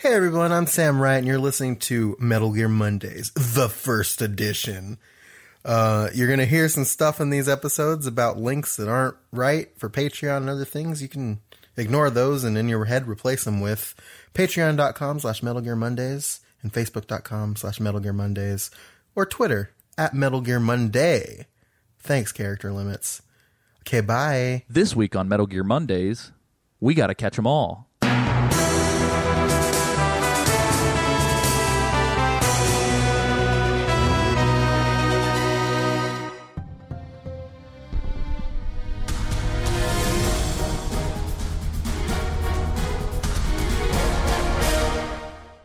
Hey everyone, I'm Sam Wright, and you're listening to Metal Gear Mondays, the first edition. Uh, you're going to hear some stuff in these episodes about links that aren't right for Patreon and other things. You can ignore those and in your head replace them with patreon.com slash Metal Gear Mondays and facebook.com slash Metal Gear Mondays or Twitter at Metal Gear Monday. Thanks, character limits. Okay, bye. This week on Metal Gear Mondays, we got to catch 'em all.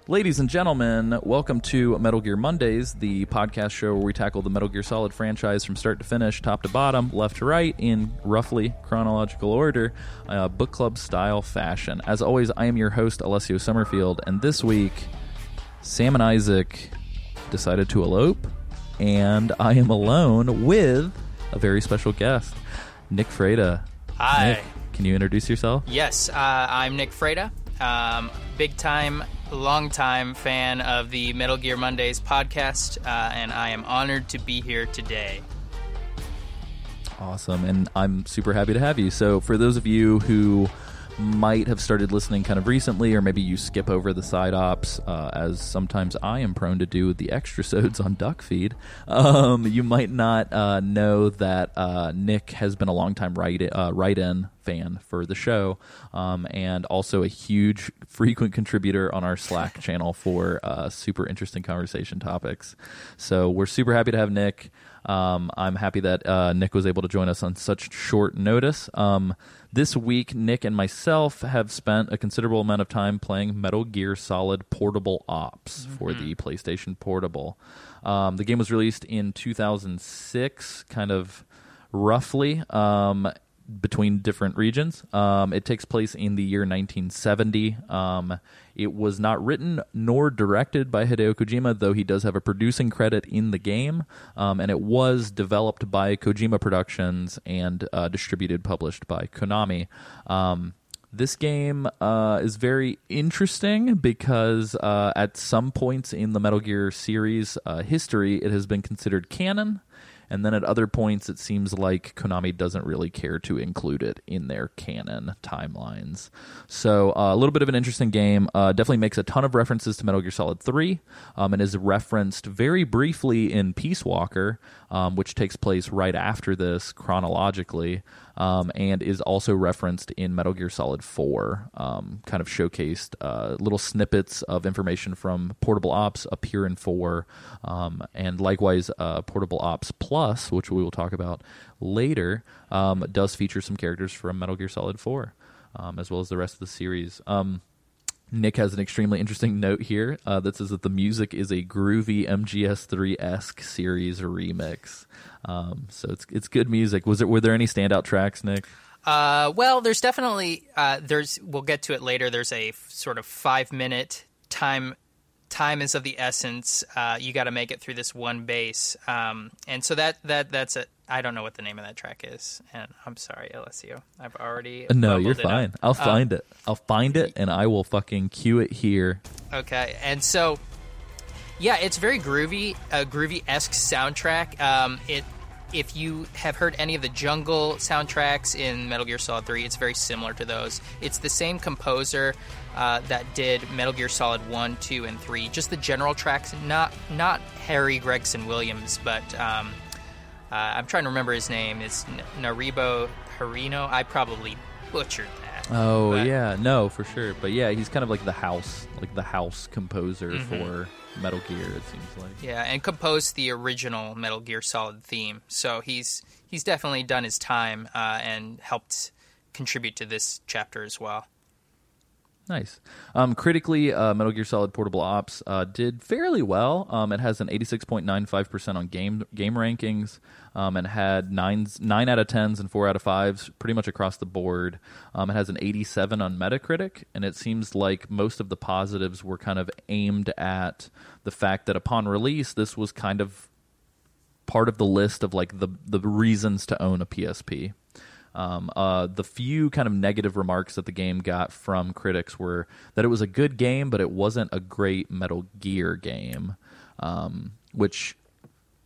Ladies and gentlemen, welcome to Metal Gear Mondays, the podcast show where we tackle the Metal Gear Solid franchise from start to finish, top to bottom, left to right, in roughly chronological order, uh, book club style fashion. As always, I am your host, Alessio Summerfield, and this week, Sam and Isaac decided to elope, and I am alone with a very special guest, Nick Freda. Hi. Nick, can you introduce yourself? Yes, uh, I'm Nick Freda. Um, big time, long time fan of the Metal Gear Mondays podcast, uh, and I am honored to be here today. Awesome, and I'm super happy to have you. So, for those of you who might have started listening kind of recently, or maybe you skip over the side ops, uh, as sometimes I am prone to do with the extra sods on Duck Feed, um, you might not uh, know that uh, Nick has been a longtime write uh, write in fan for the show, um, and also a huge frequent contributor on our Slack channel for uh, super interesting conversation topics. So we're super happy to have Nick. Um, I'm happy that uh, Nick was able to join us on such short notice. This week, Nick and myself have spent a considerable amount of time playing Metal Gear Solid Portable Ops for the PlayStation Portable. Um, the game was released in 2006, kind of roughly. Um, between different regions. Um, it takes place in the year 1970. Um, it was not written nor directed by Hideo Kojima, though he does have a producing credit in the game. Um, and it was developed by Kojima Productions and uh, distributed, published by Konami. Um, this game uh, is very interesting because uh, at some points in the Metal Gear series uh, history, it has been considered canon. And then at other points, it seems like Konami doesn't really care to include it in their canon timelines. So, uh, a little bit of an interesting game. Uh, definitely makes a ton of references to Metal Gear Solid 3 um, and is referenced very briefly in Peace Walker, um, which takes place right after this chronologically. Um, and is also referenced in Metal Gear Solid 4, um, kind of showcased uh, little snippets of information from Portable Ops appear in 4, um, and likewise, uh, Portable Ops Plus, which we will talk about later, um, does feature some characters from Metal Gear Solid 4, um, as well as the rest of the series. Nick has an extremely interesting note here uh, that says that the music is a groovy MGS3 esque series remix. Um, so it's it's good music. Was it? Were there any standout tracks, Nick? Uh, well, there's definitely uh, there's we'll get to it later. There's a f- sort of five minute time. Time is of the essence. Uh, you got to make it through this one base, um, and so that that that's it. I don't know what the name of that track is, and I'm sorry, Alessio. I've already No, you're fine. I'll find it. I'll find it, and I will fucking cue it here. Okay, and so yeah, it's very groovy, a groovy esque soundtrack. Um, it if you have heard any of the jungle soundtracks in Metal Gear Solid 3, it's very similar to those. It's the same composer uh, that did Metal Gear Solid 1, 2, and 3. Just the general tracks, not not Harry Gregson Williams, but um, uh, I'm trying to remember his name. It's N- Naribo Harino. I probably butchered that. Oh But- yeah, no, for sure. But yeah, he's kind of like the house, like the house composer Mm-hmm. for Metal Gear. It seems like. Yeah, and composed the original Metal Gear Solid theme. So he's he's definitely done his time uh, and helped contribute to this chapter as well. Nice. Um, critically, uh, Metal Gear Solid Portable Ops uh, did fairly well. Um, it has an 86.95% on game game rankings um, and had nines, 9 out of 10s and 4 out of 5s pretty much across the board. Um, it has an 87 on Metacritic, and it seems like most of the positives were kind of aimed at the fact that upon release, this was kind of part of the list of like the the reasons to own a PSP. Um, uh, the few kind of negative remarks that the game got from critics were that it was a good game, but it wasn't a great Metal Gear game, um, which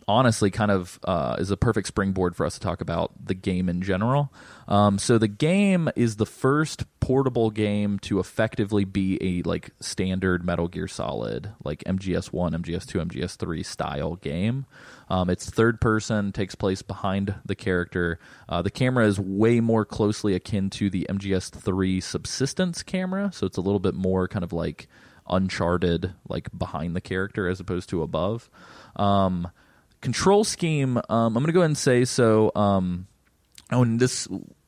honestly kind of uh, is a perfect springboard for us to talk about the game in general. Um, so the game is the first portable game to effectively be a like standard Metal Gear Solid, like MGS One, MGS Two, MGS Three style game. Um, it's third person, takes place behind the character. Uh, the camera is way more closely akin to the MGS Three subsistence camera, so it's a little bit more kind of like uncharted, like behind the character as opposed to above. Um, control scheme um, i'm going to go ahead and say so um, oh, and this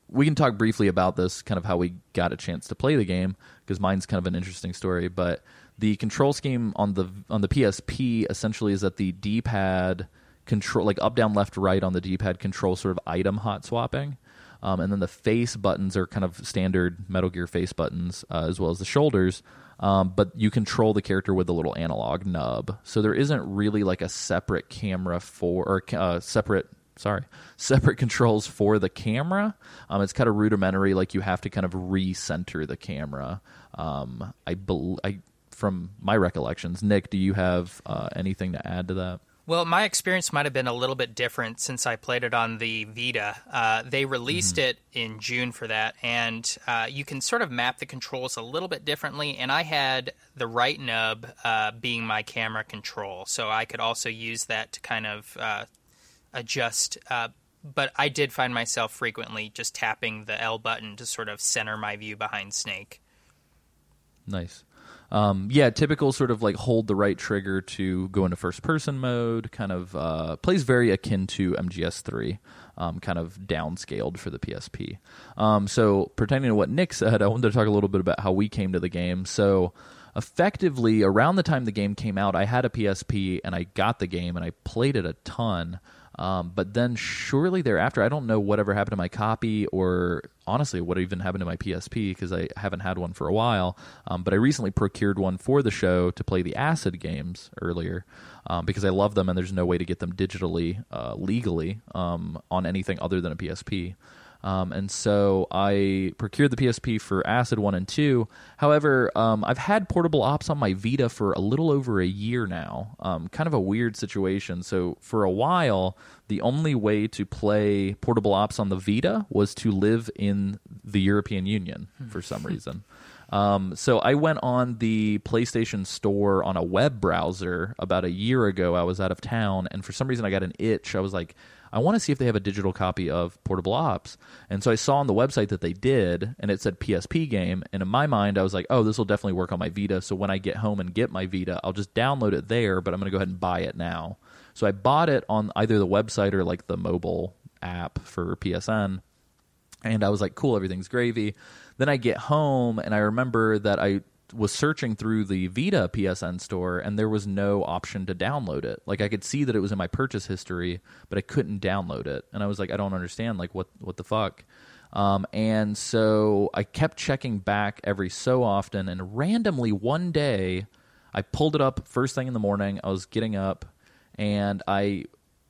we can talk briefly about this kind of how we got a chance to play the game because mine's kind of an interesting story but the control scheme on the on the psp essentially is that the d-pad control like up down left right on the d-pad control sort of item hot swapping um, and then the face buttons are kind of standard metal gear face buttons uh, as well as the shoulders um, but you control the character with a little analog nub. So there isn't really like a separate camera for or uh, separate sorry separate controls for the camera. Um, it's kind of rudimentary. Like you have to kind of recenter the camera. Um, I, be- I from my recollections, Nick, do you have uh, anything to add to that? Well, my experience might have been a little bit different since I played it on the Vita. Uh, they released mm-hmm. it in June for that, and uh, you can sort of map the controls a little bit differently. And I had the right nub uh, being my camera control, so I could also use that to kind of uh, adjust. Uh, but I did find myself frequently just tapping the L button to sort of center my view behind Snake. Nice. Um, yeah, typical sort of like hold the right trigger to go into first person mode. Kind of uh, plays very akin to MGS3, um, kind of downscaled for the PSP. Um, so, pertaining to what Nick said, I wanted to talk a little bit about how we came to the game. So, effectively, around the time the game came out, I had a PSP and I got the game and I played it a ton. Um, but then shortly thereafter, I don't know whatever happened to my copy or honestly what even happened to my PSP because I haven't had one for a while. Um, but I recently procured one for the show to play the Acid games earlier um, because I love them and there's no way to get them digitally uh, legally um, on anything other than a PSP. Um, and so I procured the PSP for Acid 1 and 2. However, um, I've had portable ops on my Vita for a little over a year now. Um, kind of a weird situation. So for a while, the only way to play portable ops on the Vita was to live in the European Union for some reason. Um, so I went on the PlayStation Store on a web browser about a year ago. I was out of town, and for some reason I got an itch. I was like, I want to see if they have a digital copy of Portable Ops. And so I saw on the website that they did, and it said PSP game. And in my mind, I was like, oh, this will definitely work on my Vita. So when I get home and get my Vita, I'll just download it there, but I'm going to go ahead and buy it now. So I bought it on either the website or like the mobile app for PSN. And I was like, cool, everything's gravy. Then I get home and I remember that I was searching through the Vita PSN store and there was no option to download it. Like I could see that it was in my purchase history, but I couldn't download it. And I was like, I don't understand. Like what what the fuck? Um, and so I kept checking back every so often, and randomly one day, I pulled it up first thing in the morning. I was getting up, and I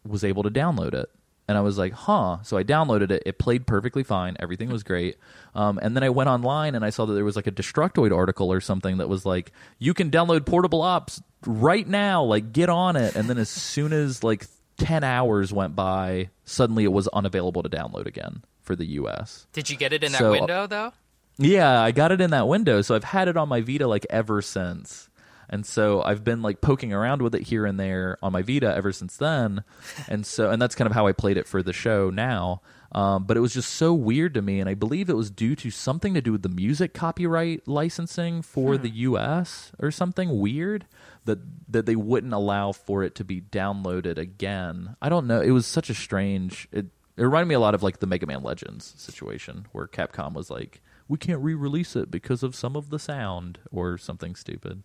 was able to download it and I was like, huh. So I downloaded it. It played perfectly fine. Everything was great. Um, and then I went online and I saw that there was like a Destructoid article or something that was like, you can download Portable Ops right now. Like, get on it. And then as soon as like 10 hours went by, suddenly it was unavailable to download again for the US. Did you get it in that so, window though? Yeah, I got it in that window. So I've had it on my Vita like ever since. And so I've been like poking around with it here and there on my Vita ever since then. And so, and that's kind of how I played it for the show now. Um, but it was just so weird to me, and I believe it was due to something to do with the music copyright licensing for hmm. the U.S. or something weird that that they wouldn't allow for it to be downloaded again. I don't know. It was such a strange. It, it reminded me a lot of like the Mega Man Legends situation where Capcom was like, "We can't re-release it because of some of the sound or something stupid."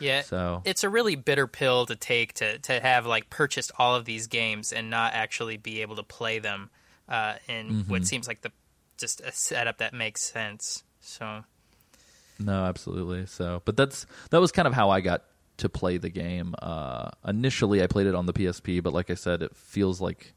Yeah. So it's a really bitter pill to take to to have like purchased all of these games and not actually be able to play them uh, in mm-hmm. what seems like the just a setup that makes sense. So. No, absolutely. So, but that's that was kind of how I got to play the game. Uh, initially, I played it on the PSP, but like I said, it feels like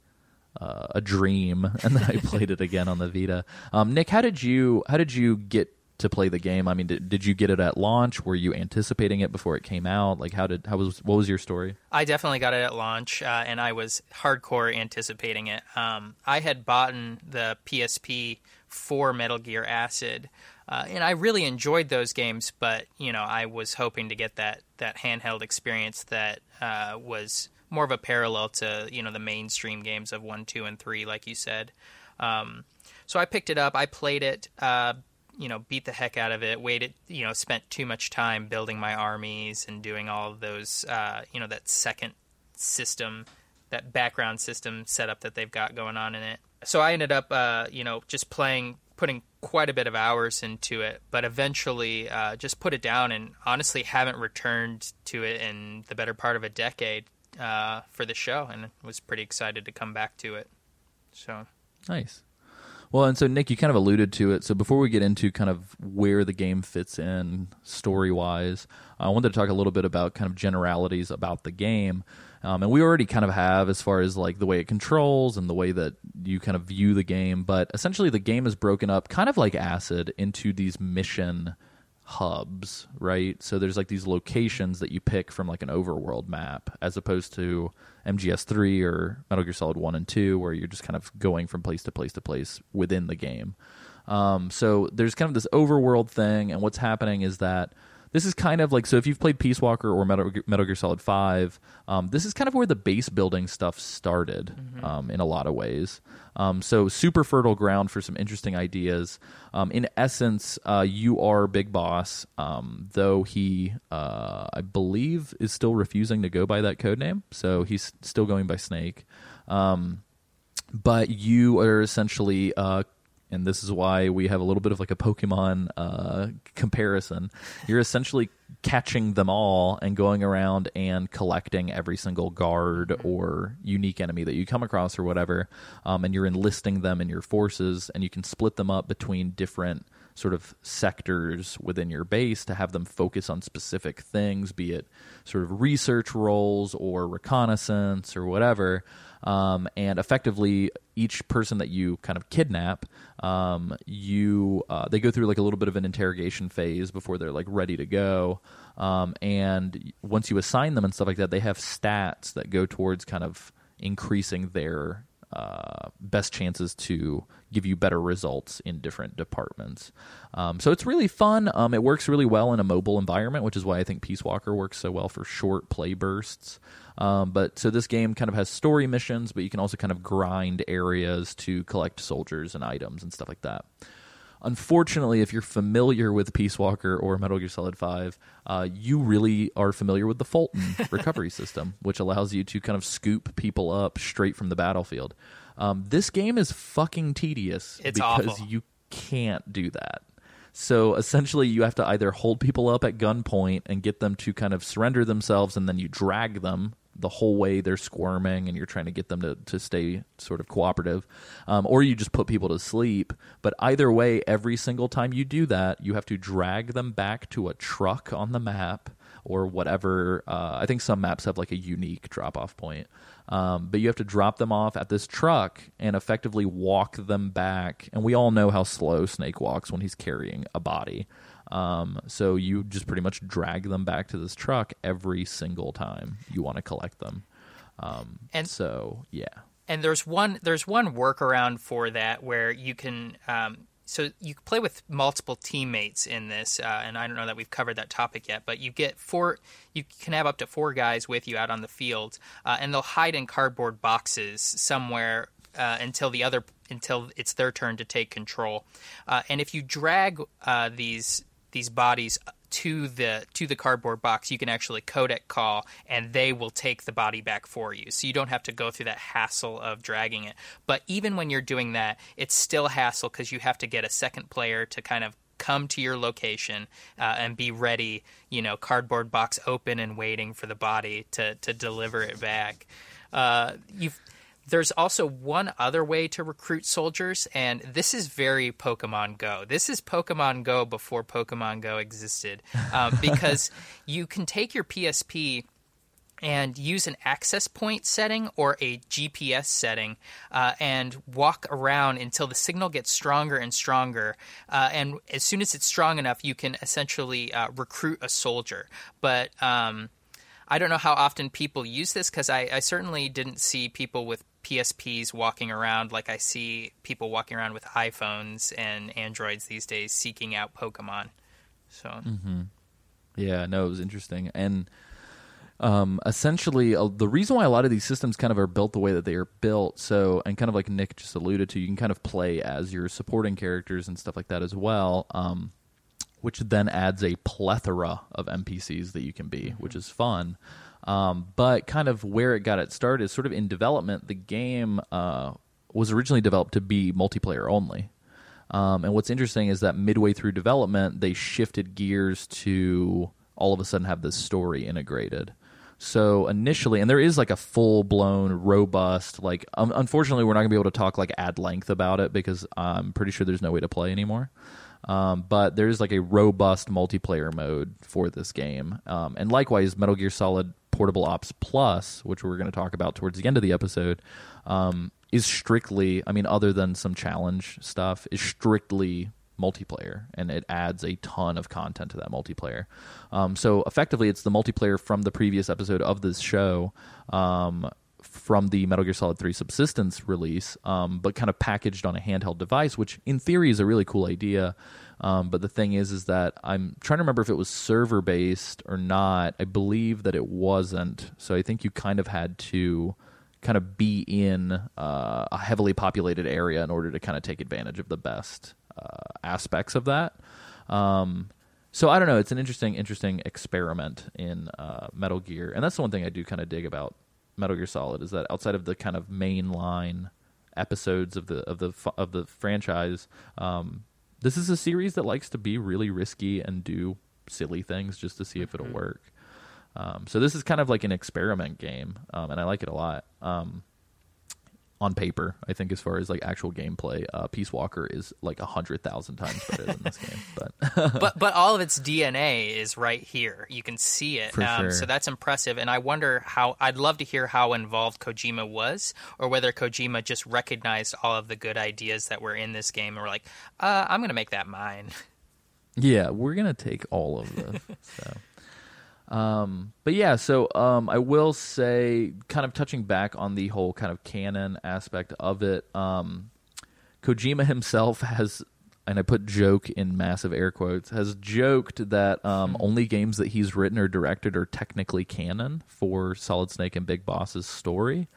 uh, a dream, and then I played it again on the Vita. Um, Nick, how did you how did you get to play the game? I mean, did, did you get it at launch? Were you anticipating it before it came out? Like, how did how was what was your story? I definitely got it at launch, uh, and I was hardcore anticipating it. Um, I had bought the PSP for Metal Gear Acid, uh, and I really enjoyed those games. But you know, I was hoping to get that that handheld experience that uh, was more of a parallel to you know the mainstream games of one, two, and three, like you said. Um, so I picked it up. I played it. Uh, you know, beat the heck out of it. Waited. You know, spent too much time building my armies and doing all those. Uh, you know, that second system, that background system setup that they've got going on in it. So I ended up, uh, you know, just playing, putting quite a bit of hours into it, but eventually uh, just put it down and honestly haven't returned to it in the better part of a decade uh, for the show, and was pretty excited to come back to it. So nice. Well, and so Nick, you kind of alluded to it. So before we get into kind of where the game fits in story wise, I wanted to talk a little bit about kind of generalities about the game. Um, and we already kind of have as far as like the way it controls and the way that you kind of view the game. But essentially, the game is broken up kind of like Acid into these mission hubs, right? So there's like these locations that you pick from like an overworld map as opposed to MGS3 or Metal Gear Solid 1 and 2 where you're just kind of going from place to place to place within the game. Um, so there's kind of this overworld thing and what's happening is that this is kind of like so if you've played Peace Walker or Metal, Metal Gear Solid Five, um, this is kind of where the base building stuff started mm-hmm. um, in a lot of ways. Um, so super fertile ground for some interesting ideas. Um, in essence, uh, you are Big Boss, um, though he, uh, I believe, is still refusing to go by that code name. So he's still going by Snake. Um, but you are essentially uh, and this is why we have a little bit of like a Pokemon uh, comparison. You're essentially catching them all and going around and collecting every single guard or unique enemy that you come across or whatever, um, and you're enlisting them in your forces, and you can split them up between different sort of sectors within your base to have them focus on specific things, be it sort of research roles or reconnaissance or whatever. Um, and effectively, each person that you kind of kidnap, um, you uh, they go through like a little bit of an interrogation phase before they're like ready to go. Um, and once you assign them and stuff like that, they have stats that go towards kind of increasing their uh, best chances to give you better results in different departments. Um, so it's really fun. Um, it works really well in a mobile environment, which is why I think Peace Walker works so well for short play bursts. Um, but so this game kind of has story missions, but you can also kind of grind areas to collect soldiers and items and stuff like that. Unfortunately, if you're familiar with Peace Walker or Metal Gear Solid 5, uh, you really are familiar with the Fulton recovery system, which allows you to kind of scoop people up straight from the battlefield. Um, this game is fucking tedious it's because awful. you can't do that. So essentially, you have to either hold people up at gunpoint and get them to kind of surrender themselves, and then you drag them the whole way they're squirming and you're trying to get them to, to stay sort of cooperative. Um, or you just put people to sleep. But either way every single time you do that you have to drag them back to a truck on the map or whatever. Uh, i think some maps have like a unique drop off point. Um, but you have to drop them off at this truck and effectively walk them back. And we all know how slow snake walks when he's carrying a body um, so you just pretty much drag them back to this truck every single time you want to collect them. Um, and so yeah. And there's one there's one workaround for that where you can um, so you play with multiple teammates in this, uh, and I don't know that we've covered that topic yet, but you get four. You can have up to four guys with you out on the field, uh, and they'll hide in cardboard boxes somewhere uh, until the other until it's their turn to take control. Uh, and if you drag uh, these these bodies to the to the cardboard box, you can actually codec call, and they will take the body back for you. So you don't have to go through that hassle of dragging it. But even when you're doing that, it's still a hassle because you have to get a second player to kind of come to your location uh, and be ready. You know, cardboard box open and waiting for the body to to deliver it back. Uh, you've there's also one other way to recruit soldiers, and this is very Pokemon Go. This is Pokemon Go before Pokemon Go existed, um, because you can take your PSP and use an access point setting or a GPS setting uh, and walk around until the signal gets stronger and stronger. Uh, and as soon as it's strong enough, you can essentially uh, recruit a soldier. But um, I don't know how often people use this because I, I certainly didn't see people with PSPs walking around like I see people walking around with iPhones and Androids these days seeking out Pokemon. So, Mm-hmm. Yeah, no, it was interesting. And um, essentially, uh, the reason why a lot of these systems kind of are built the way that they are built, so, and kind of like Nick just alluded to, you can kind of play as your supporting characters and stuff like that as well, um, which then adds a plethora of NPCs that you can be, which is fun. Um, but kind of where it got its start is sort of in development. The game uh, was originally developed to be multiplayer only. Um, and what's interesting is that midway through development, they shifted gears to all of a sudden have this story integrated. So initially, and there is like a full blown, robust, like, um, unfortunately, we're not going to be able to talk like ad length about it because I'm pretty sure there's no way to play anymore. Um, but there's like a robust multiplayer mode for this game. Um, and likewise, Metal Gear Solid Portable Ops Plus, which we're going to talk about towards the end of the episode, um, is strictly, I mean, other than some challenge stuff, is strictly multiplayer, and it adds a ton of content to that multiplayer. Um, so effectively, it's the multiplayer from the previous episode of this show. Um, from the Metal Gear Solid 3 Subsistence release, um, but kind of packaged on a handheld device, which in theory is a really cool idea. Um, but the thing is, is that I'm trying to remember if it was server based or not. I believe that it wasn't. So I think you kind of had to kind of be in uh, a heavily populated area in order to kind of take advantage of the best uh, aspects of that. Um, so I don't know. It's an interesting, interesting experiment in uh, Metal Gear, and that's the one thing I do kind of dig about Metal Gear Solid is that outside of the kind of mainline episodes of the of the of the franchise, um, this is a series that likes to be really risky and do silly things just to see if it'll work. Um, so this is kind of like an experiment game, um, and I like it a lot. Um, on paper, I think as far as like actual gameplay, uh, Peace Walker is like a hundred thousand times better than this game. But but but all of its DNA is right here. You can see it. Um, sure. So that's impressive. And I wonder how. I'd love to hear how involved Kojima was, or whether Kojima just recognized all of the good ideas that were in this game and were like, uh, "I'm going to make that mine." Yeah, we're gonna take all of this. so, um, but yeah, so um, I will say, kind of touching back on the whole kind of canon aspect of it. Um, Kojima himself has, and I put joke in massive air quotes, has joked that um, only games that he's written or directed are technically canon for Solid Snake and Big Boss's story.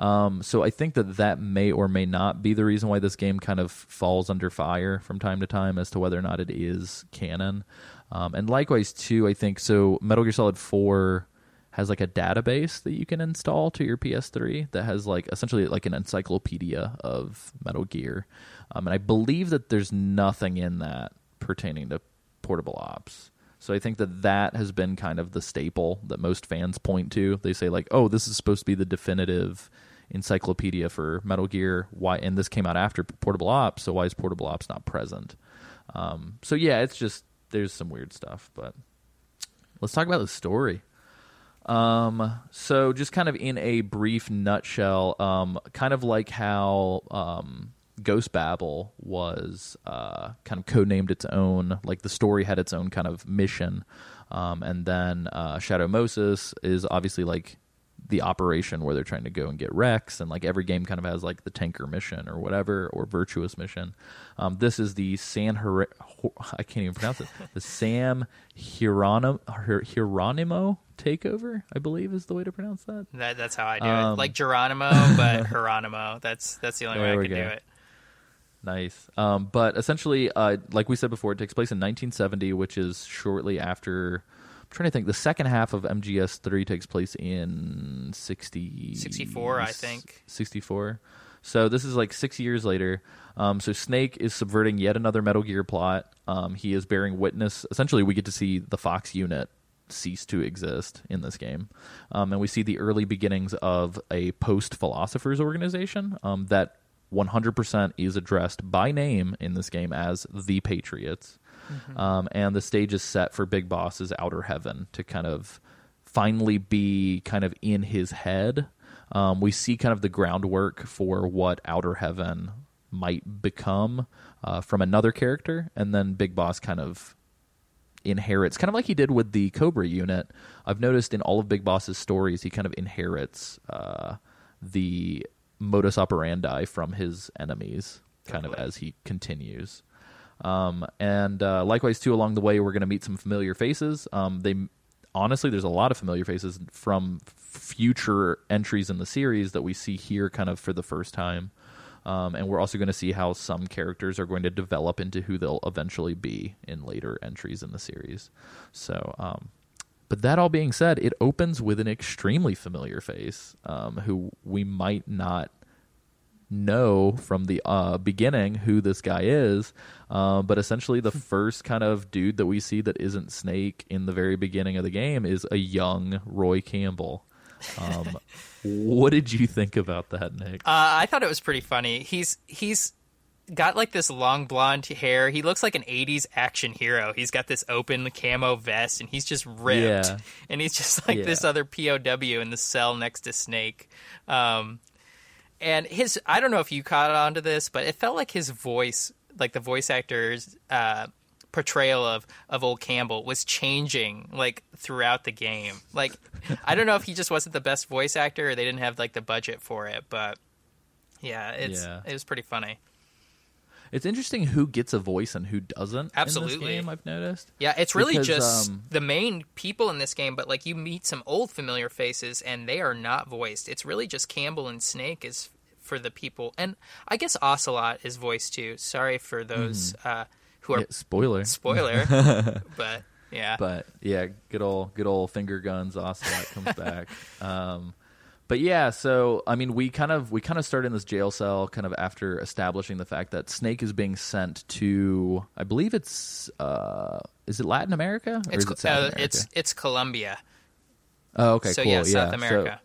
Um, so I think that that may or may not be the reason why this game kind of falls under fire from time to time as to whether or not it is canon. Um, and likewise, too, I think so. Metal Gear Solid Four has like a database that you can install to your PS3 that has like essentially like an encyclopedia of Metal Gear, um, and I believe that there's nothing in that pertaining to portable ops. So I think that that has been kind of the staple that most fans point to. They say like, "Oh, this is supposed to be the definitive encyclopedia for Metal Gear." Why? And this came out after Portable Ops, so why is Portable Ops not present? Um, so yeah, it's just there's some weird stuff, but let's talk about the story. Um, so just kind of in a brief nutshell, um, kind of like how um, Ghost Babel was uh, kind of codenamed its own, like the story had its own kind of mission, um, and then uh, Shadow Moses is obviously like the operation where they're trying to go and get Rex, and like every game kind of has like the tanker mission or whatever or virtuous mission. Um, this is the San Hir- I can't even pronounce it. The Sam Hieronymo, Hier- Hieronymo takeover, I believe is the way to pronounce that. That, that's how I do Um, it. Like Geronimo, but Geronimo. That's that's the only way I can do it. Nice. Um, but essentially, uh, like we said before, it takes place in 1970, which is shortly after. I'm trying to think. The second half of MGS3 takes place in 60, 64, I think. 64. So this is like six years later. Um, so Snake is subverting yet another Metal Gear plot. Um, he is bearing witness. Essentially, we get to see the Fox unit cease to exist in this game, um, and we see the early beginnings of a post philosophers organization um, that 100% is addressed by name in this game as the Patriots. Um, and the stage is set for Big Boss's Outer Heaven to kind of finally be kind of in his head. Um, we see kind of the groundwork for what Outer Heaven might become uh, from another character, and then Big Boss kind of inherits, kind of like he did with the Cobra unit. I've noticed in all of Big Boss's stories, he kind of inherits uh, the modus operandi from his enemies, kind of as he continues. Um, and uh, likewise, too, along the way, we're going to meet some familiar faces. Um, they honestly, there's a lot of familiar faces from future entries in the series that we see here, kind of for the first time. Um, and we're also going to see how some characters are going to develop into who they'll eventually be in later entries in the series. So, um, but that all being said, it opens with an extremely familiar face um, who we might not know from the uh, beginning who this guy is. Uh, but essentially, the first kind of dude that we see that isn't Snake in the very beginning of the game is a young Roy Campbell. Um, what did you think about that, Nick? Uh, I thought it was pretty funny. He's he's got like this long blonde hair. He looks like an 80s action hero. He's got this open camo vest and he's just ripped. Yeah. And he's just like Yeah. this other POW in the cell next to Snake. Um, and his, I don't know if you caught on to this, but it felt like his voice, like the voice actor's uh, portrayal of, of old Campbell was changing like throughout the game. Like, I don't know if he just wasn't the best voice actor or they didn't have like the budget for it, but yeah, it's, Yeah. it was pretty funny. It's interesting who gets a voice and who doesn't. In Absolutely. this game, I've noticed. Yeah, it's really Because, just um, the main people in this game, but like you meet some old familiar faces and they are not voiced. It's really just Campbell and Snake is for the people, and I guess Ocelot is voiced too. Sorry for those uh, who are. Yeah, spoiler. spoiler, but yeah, but yeah, good old good old finger guns Ocelot comes back. Um, but yeah, so I mean, we kind of we kind of start in this jail cell, kind of after establishing the fact that Snake is being sent to, I believe it's, uh, is it Latin America or it's is it South uh, America? it's it's Colombia. oh, okay, so cool. yeah, South So- America.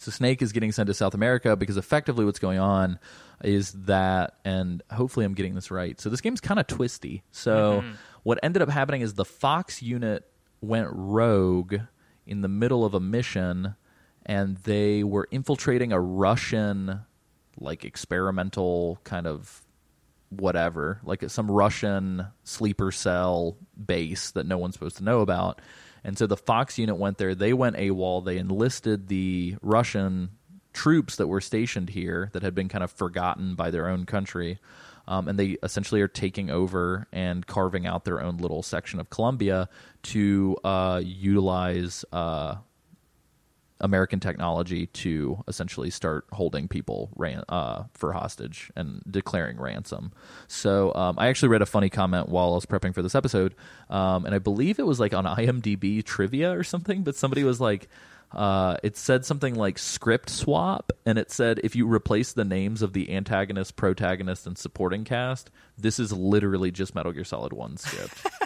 So Snake is getting sent to South America because effectively what's going on is that, and hopefully I'm getting this right. So this game's kind of twisty. So Mm-hmm. what ended up happening is the Fox unit went rogue in the middle of a mission, and they were infiltrating a Russian, like experimental kind of whatever, like some Russian sleeper cell base that no one's supposed to know about. And so the Fox unit went there. They went AWOL. They enlisted the Russian troops that were stationed here that had been kind of forgotten by their own country. Um, and they essentially are taking over and carving out their own little section of Colombia to uh, utilize uh, American technology to essentially start holding people ran- uh, for hostage and declaring ransom. So um, I actually read a funny comment while I was prepping for this episode, um, and I believe it was like on IMDb trivia or something, but somebody was like, uh, it said something like script swap, and it said if you replace the names of the antagonist, protagonist, and supporting cast, this is literally just Metal Gear Solid 1 script.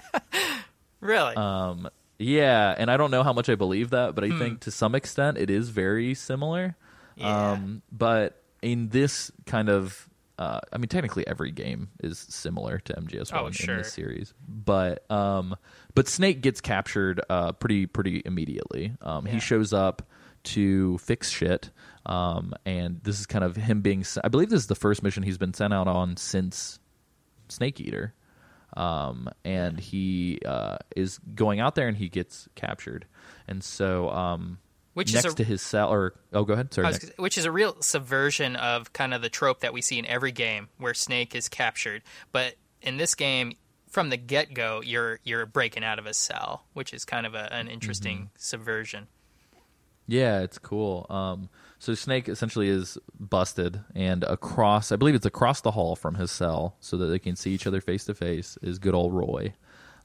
Really? Um, yeah, and I don't know how much I believe that, but I think to some extent it is very similar. Yeah. Um, but in this kind of, uh, I mean, technically every game is similar to MGS One Oh, in this series, but um, but Snake gets captured uh, pretty pretty immediately. Um, Yeah. He shows up to fix shit. Um, and this is kind of him being. I believe this is the first mission he's been sent out on since Snake Eater um, and he uh, is going out there and he gets captured. And so, um, Which is next a- to his cell, or oh, go ahead. Sorry, was which is a real subversion of kind of the trope that we see in every game where Snake is captured. But in this game, from the get go, you're you're breaking out of a cell, which is kind of a, an interesting Mm-hmm. subversion. Yeah, it's cool. Um, so Snake essentially is busted, and across, I believe it's across the hall from his cell, so that they can see each other face to face, is good old Roy.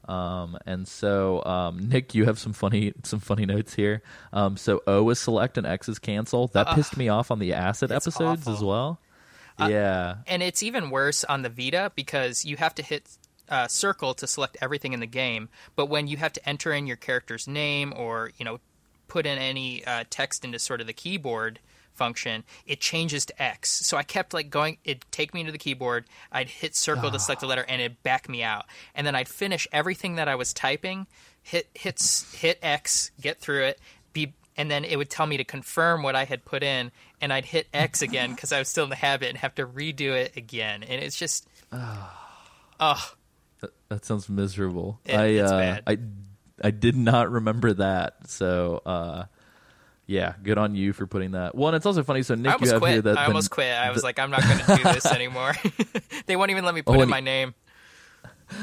Um, and so, um, Nick, you have some funny some funny notes here. Um, so O is select and X is cancel. That pissed me off on the acid episodes as awful. well. yeah, And it's even worse on the Vita because you have to hit uh, circle to select everything in the game. But when you have to enter in your character's name or you know put in any uh, text into sort of the keyboard function, it changes to X. So I kept like going. It'd take me to the keyboard. I'd hit circle to select a letter, and it'd back me out. And then I'd finish everything that I was typing. hit hits hit X, get through it, be and then it would tell me to confirm what I had put in, and I'd hit X again because I was still in the habit and have to redo it again, and it's just, oh, That, that sounds miserable. It- I it's uh, bad. I I did not remember that. So uh, yeah, good on you for putting that. Well, and it's also funny. So Nick, I you almost have here quit. that I the- almost quit. I was like, I'm not going to do this anymore. they won't even let me put Oh, in my name.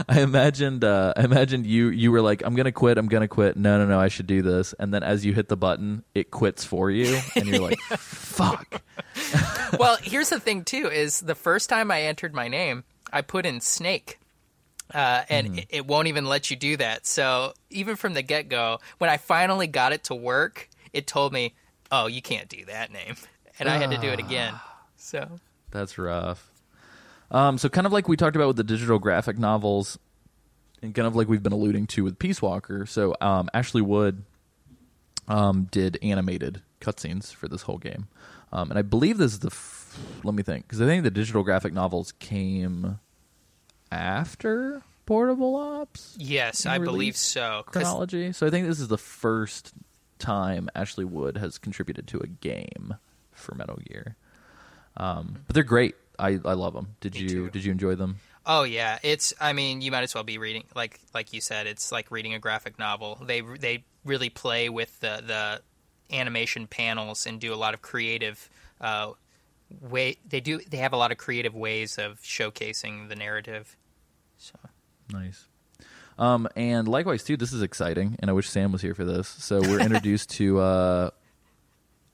I imagined uh, I imagined you you were like I'm gonna quit I'm gonna quit no no no I should do this and then as you hit the button it quits for you and you're like fuck well, here's the thing too: is the first time I entered my name, I put in Snake, uh, and Mm-hmm. it, it won't even let you do that. So even from the get go, when I finally got it to work, it told me, "Oh, you can't do that name," and I had to do it again. So That's rough. Um, so kind of like we talked about with the digital graphic novels, and kind of like we've been alluding to with Peace Walker. So um, Ashley Wood um, did animated cutscenes for this whole game, um, and I believe this is the. F- let me think, because I think the digital graphic novels came after Portable Ops yes, I believe so. chronology. So I think this is the first time Ashley Wood has contributed to a game for Metal Gear. Um, but they're great. I, I love them. Did Me you too. did you enjoy them? Oh yeah, it's. I mean, you might as well be reading like like you said. It's like reading a graphic novel. They they really play with the the animation panels and do a lot of creative uh, way. They do. They have a lot of creative ways of showcasing the narrative. So Nice. Um, and likewise too, this is exciting, and I wish Sam was here for this. So we're introduced to uh,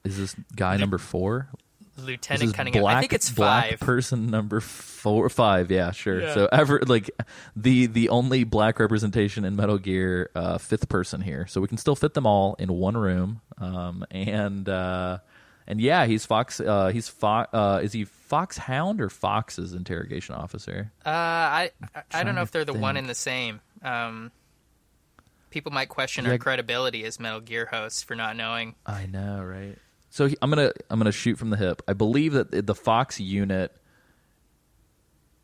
is this guy number four? Lieutenant Cunningham. black, I think it's black five. person number four, five. Yeah, sure. Yeah. So ever like the the only black representation in Metal Gear, uh, fifth person here. So we can still fit them all in one room. Um, and uh, and yeah, he's Fox. Uh, he's Fox. Uh, is he Foxhound or Fox's interrogation officer? Uh, I I, I don't know if they're the one and the same. Um, people might question Yeah. our credibility as Metal Gear hosts for not knowing. I know, right? So he- I'm gonna I'm gonna shoot from the hip. I believe that the Fox unit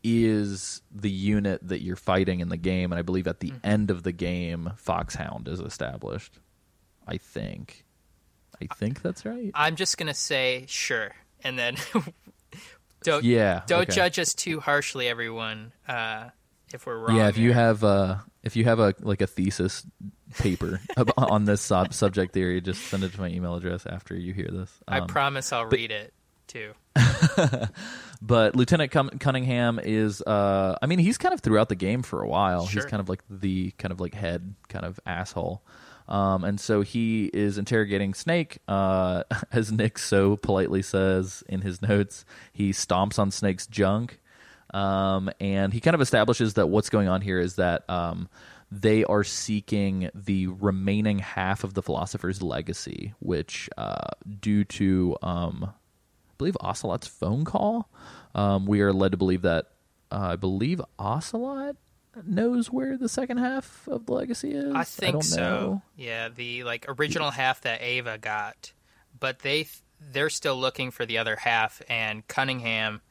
is the unit that you're fighting in the game, and I believe at the Mm-hmm. end of the game, Foxhound is established. I think. I think that's right. I'm just gonna say sure, and then don't Yeah, don't okay. judge us too harshly, everyone. Uh, if we're wrong, yeah, if you have uh if you have a like a thesis paper on this sub- subject theory, just send it to my email address after you hear this. I Um, promise I'll read it too. But Lieutenant Cunningham is, uh, I mean, he's kind of throughout the game for a while. He's kind of like the kind of like head kind of asshole. Um, and so he is interrogating Snake, uh, as Nick so politely says in his notes. He stomps on Snake's junk, um, and he kind of establishes that what's going on here is that um, they are seeking the remaining half of the Philosopher's legacy, which, uh, due to um, I believe Ocelot's phone call. Um, we are led to believe that uh, I believe Ocelot knows where the second half of the legacy is. I think don't so. know. Yeah, the like original half that EVA got, but they they're still looking for the other half, and Cunningham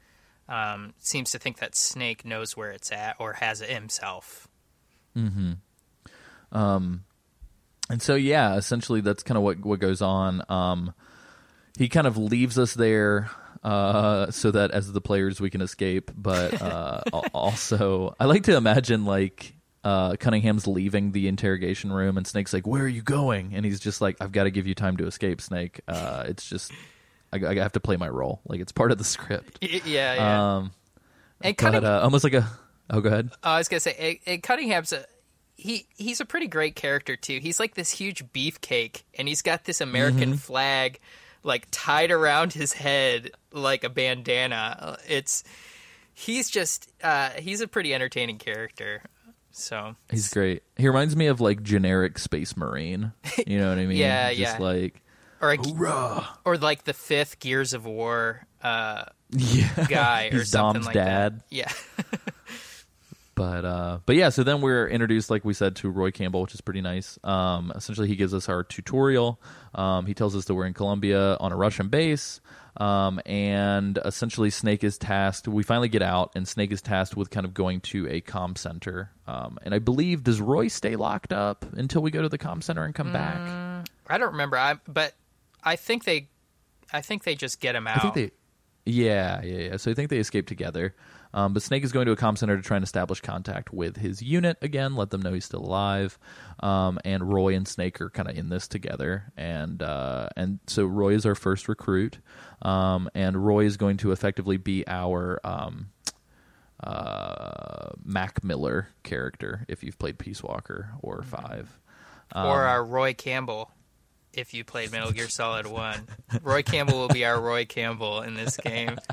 um, seems to think that Snake knows where it's at or has it himself. Hmm. Um. And so yeah, essentially that's kind of what what goes on. Um, he kind of leaves us there uh, so that as the players we can escape, but uh, also I like to imagine like uh, Cunningham's leaving the interrogation room and Snake's like, "Where are you going?" And he's just like, "I've got to give you time to escape, Snake. Uh, it's just I, I have to play my role. Like it's part of the script." Yeah, yeah. Um, and but Cunningham, uh, almost like a oh, go ahead. I was gonna say, and- and Cunningham's a he. He's a pretty great character too. He's like this huge beefcake, and he's got this American Mm-hmm. flag like tied around his head like a bandana. It's he's just uh, he's a pretty entertaining character. So He's great. He reminds me of like generic space marine. You know what I mean? Yeah, just yeah. like or a, or like the fifth Gears of War uh, yeah, guy or something Dom's like dad. that. Yeah, but uh, but yeah, so then we're introduced, like we said, to Roy Campbell, which is pretty nice. Um, essentially, he gives us our tutorial. Um, he tells us that we're in Colombia on a Russian base, um, and essentially, Snake is tasked. We finally get out, and Snake is tasked with kind of going to a com center. Um, and I believe does Roy stay locked up until we go to the com center and come back? I don't remember. I but I think they, I think they just get him out. I think they, yeah, yeah, yeah. So I think they escape together. Um, but Snake is going to a comm center to try and establish contact with his unit again, let them know he's still alive. Um, and Roy and Snake are kind of in this together, and uh, and so Roy is our first recruit, um, and Roy is going to effectively be our um, uh, Mac Miller character if you've played Peace Walker or Five. or our Roy Campbell. If you played Metal Gear Solid One, Roy Campbell will be our Roy Campbell in this game.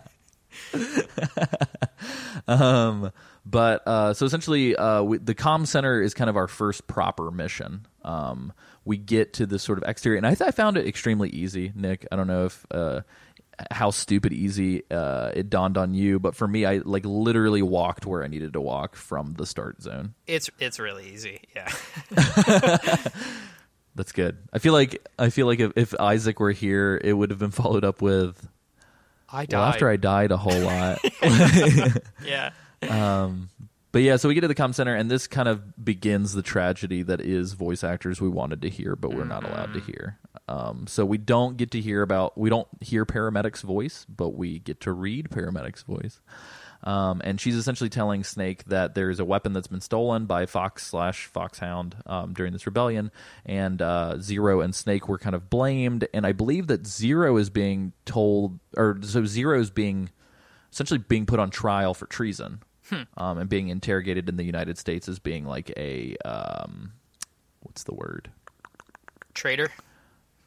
Um, but uh, so essentially, uh, we, the comm center is kind of our first proper mission. Um, we get to this sort of exterior, and I, th- I found it extremely easy. Nick, I don't know if uh, how stupid easy uh, it dawned on you, but for me, I like literally walked where I needed to walk from the start zone. It's it's really easy. Yeah. That's good. I feel like I feel like if, if Isaac were here, it would have been followed up with. I died. Well, after I died a whole lot. yeah. Um, But yeah, so we get to the comm center, and this kind of begins the tragedy that is voice actors we wanted to hear, but we're not allowed to hear. Um, so we don't get to hear about, we don't hear paramedic's voice, but we get to read paramedic's voice. Um, and she's essentially telling Snake that there's a weapon that's been stolen by Fox slash Foxhound um, during this rebellion, and uh, Zero and Snake were kind of blamed. And I believe that Zero is being told, or so Zero is being essentially being put on trial for treason um, and being interrogated in the United States as being like a um, what's the word? Traitor.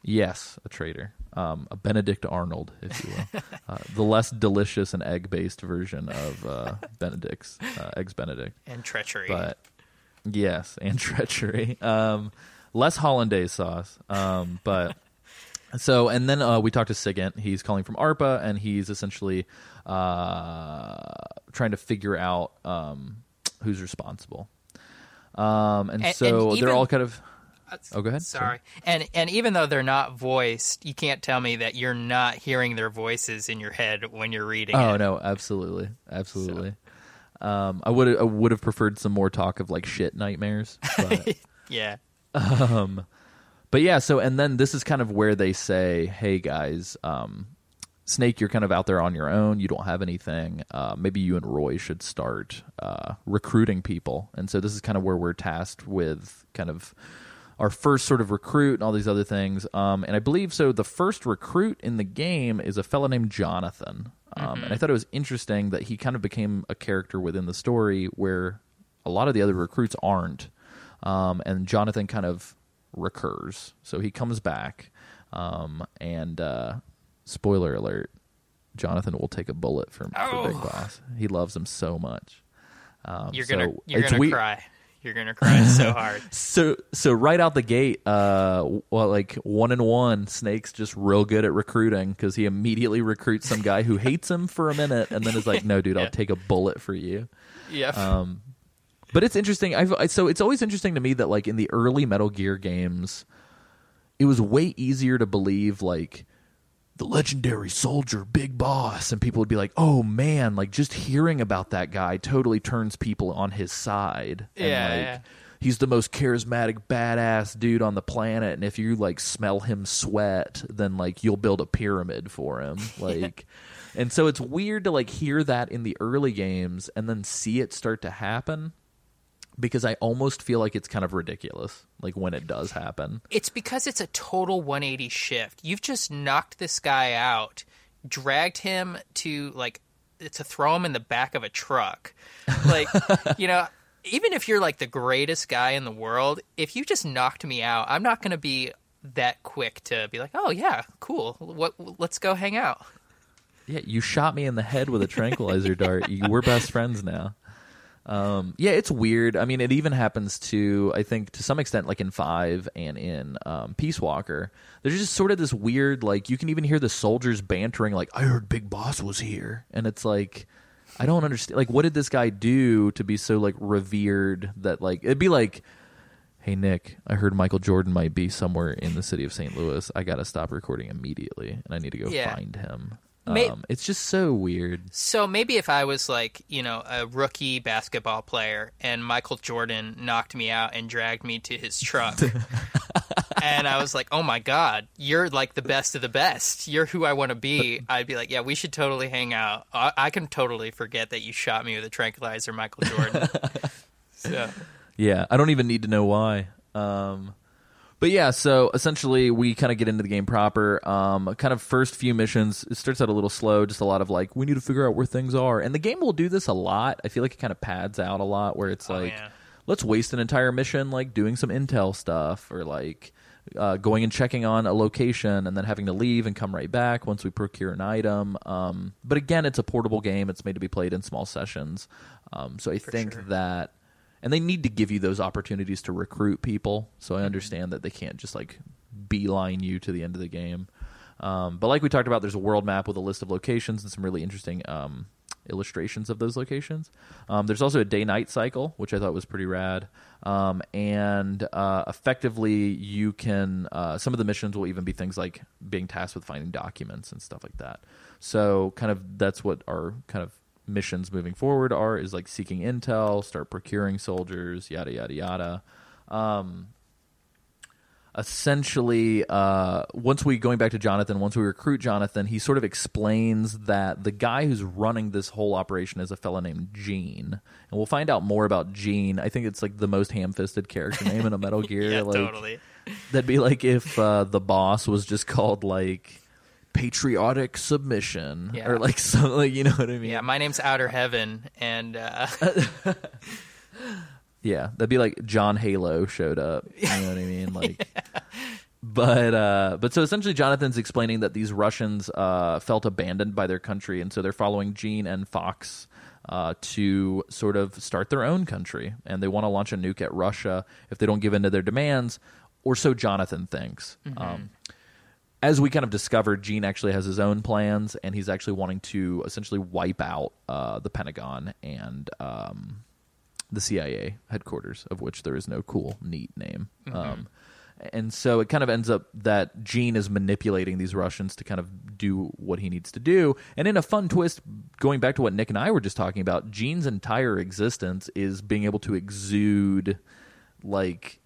Yes, a traitor, um, a Benedict Arnold, if you will, uh, the less delicious and egg based version of uh, Benedict's uh, eggs Benedict. And treachery. But yes, and treachery. Um, less hollandaise sauce, um, but. So and then uh, we talked to Sigint. He's calling from ARPA, and he's essentially uh, trying to figure out um, who's responsible. Um, and, And- so and they're all kind of. Oh, go ahead. Sorry. And and even though they're not voiced, you can't tell me that you're not hearing their voices in your head when you're reading Oh it. no, absolutely, absolutely. Um, I would I would have preferred some more talk of like shit nightmares, but Yeah. but yeah. So and then this is kind of where they say, "Hey guys, um, Snake, you're kind of out there on your own. You don't have anything. Uh, maybe you and Roy should start uh, recruiting people." And so this is kind of where we're tasked with kind of our first sort of recruit and all these other things. Um, and I believe so. The first recruit in the game is a fellow named Jonathan. Um, And I thought it was interesting that he kind of became a character within the story where a lot of the other recruits aren't. Um, and Jonathan kind of recurs. So he comes back. Um, and uh, spoiler alert Jonathan will take a bullet for, for Big Oh. Boss. He loves him so much. Um, You're so gonna you're it's gonna we- cry. You're gonna cry so hard. so so right out the gate, uh, well, like one and one, Snake's just real good at recruiting because he immediately recruits some guy who hates him for a minute and then is like, "No, dude, Yeah. I'll take a bullet for you." Yeah. Um, but it's interesting. I've, I, so it's always interesting to me that like in the early Metal Gear games, it was way easier to believe like the legendary soldier Big Boss, and people would be like, "Oh man!" Like just hearing about that guy totally turns people on his side. And, like, yeah. He's the most charismatic, badass dude on the planet, and if you like smell him sweat, then like you'll build a pyramid for him. Like, and so it's weird to like hear that in the early games and then see it start to happen because I almost feel like it's kind of ridiculous, like when it does happen. It's because it's a total 180 shift. You've just knocked this guy out, dragged him to like to throw him in the back of a truck. Like, you know, even if you're like the greatest guy in the world, if you just knocked me out, I'm not going to be that quick to be like, "Oh yeah, cool. What let's go hang out." Yeah, you shot me in the head with a tranquilizer dart. You, we're best friends now. Um, yeah, it's weird. I mean, it even happens to, I think, to some extent, like in Five and in um, Peace Walker. There's just sort of this weird, like, you can even hear the soldiers bantering, like, I heard Big Boss was here. And it's like, I don't understand. Like, what did this guy do to be so like revered that like it'd be like, hey Nick, I heard Michael Jordan might be somewhere in the city of St. Louis. I got to stop recording immediately, and I need to go Yeah. find him. May- um, it's just so weird. So maybe if I was like, you know, a rookie basketball player and Michael Jordan knocked me out and dragged me to his truck. and I was like, "Oh my god, you're like the best of the best. You're who I want to be." I'd be like, "Yeah, we should totally hang out. I, I can totally forget that you shot me with a tranquilizer, Michael Jordan." so, Yeah, I don't even need to know why. Um, but yeah, so essentially we kind of get into the game proper. Um, kind of first few missions, it starts out a little slow, just a lot of like we need to figure out where things are, and the game will do this a lot. I feel like it kind of pads out a lot, where it's Oh, like yeah. let's waste an entire mission like doing some intel stuff or like. Uh, going and checking on a location and then having to leave and come right back once we procure an item. Um, but again, it's a portable game. It's made to be played in small sessions. Um, so I think sure. that and they need to give you those opportunities to recruit people. So. I understand that they can't just like beeline you to the end of the game. Um, but like we talked about, there's a world map with a list of locations and some really interesting um, illustrations of those locations. Um, there's also a day-night cycle, which I thought was pretty rad. Um, and uh, effectively, you can uh, some of the missions will even be things like being tasked with finding documents and stuff like that. So kind of that's what our kind of missions moving forward are is like seeking intel, start procuring soldiers, yada yada yada. Um, essentially, uh, once we going back to Jonathan, once we recruit Jonathan, he sort of explains that the guy who's running this whole operation is a fella named Gene, and we'll find out more about Gene. I think it's like the most ham-fisted character name in a Metal Gear. yeah, like, totally. That'd be like if uh, the boss was just called like patriotic submission Yeah. or like something like you know what I mean. Yeah, my name's Outer Heaven, and uh, Yeah, that'd be like John Halo showed up. You know what I mean? Like, but uh, but so essentially, Jonathan's explaining that these Russians uh, felt abandoned by their country, and so they're following Gene and Fox uh, to sort of start their own country, and they want to launch a nuke at Russia if they don't give in to their demands, or so Jonathan thinks. Um, as we kind of discovered, Gene actually has his own plans, and he's actually wanting to essentially wipe out uh, the Pentagon and um, the CIA headquarters, of which there is no cool, neat name. Um, and so it kind of ends up that Gene is manipulating these Russians to kind of do what he needs to do. And in a fun twist, going back to what Nick and I were just talking about, Gene's entire existence is being able to exude like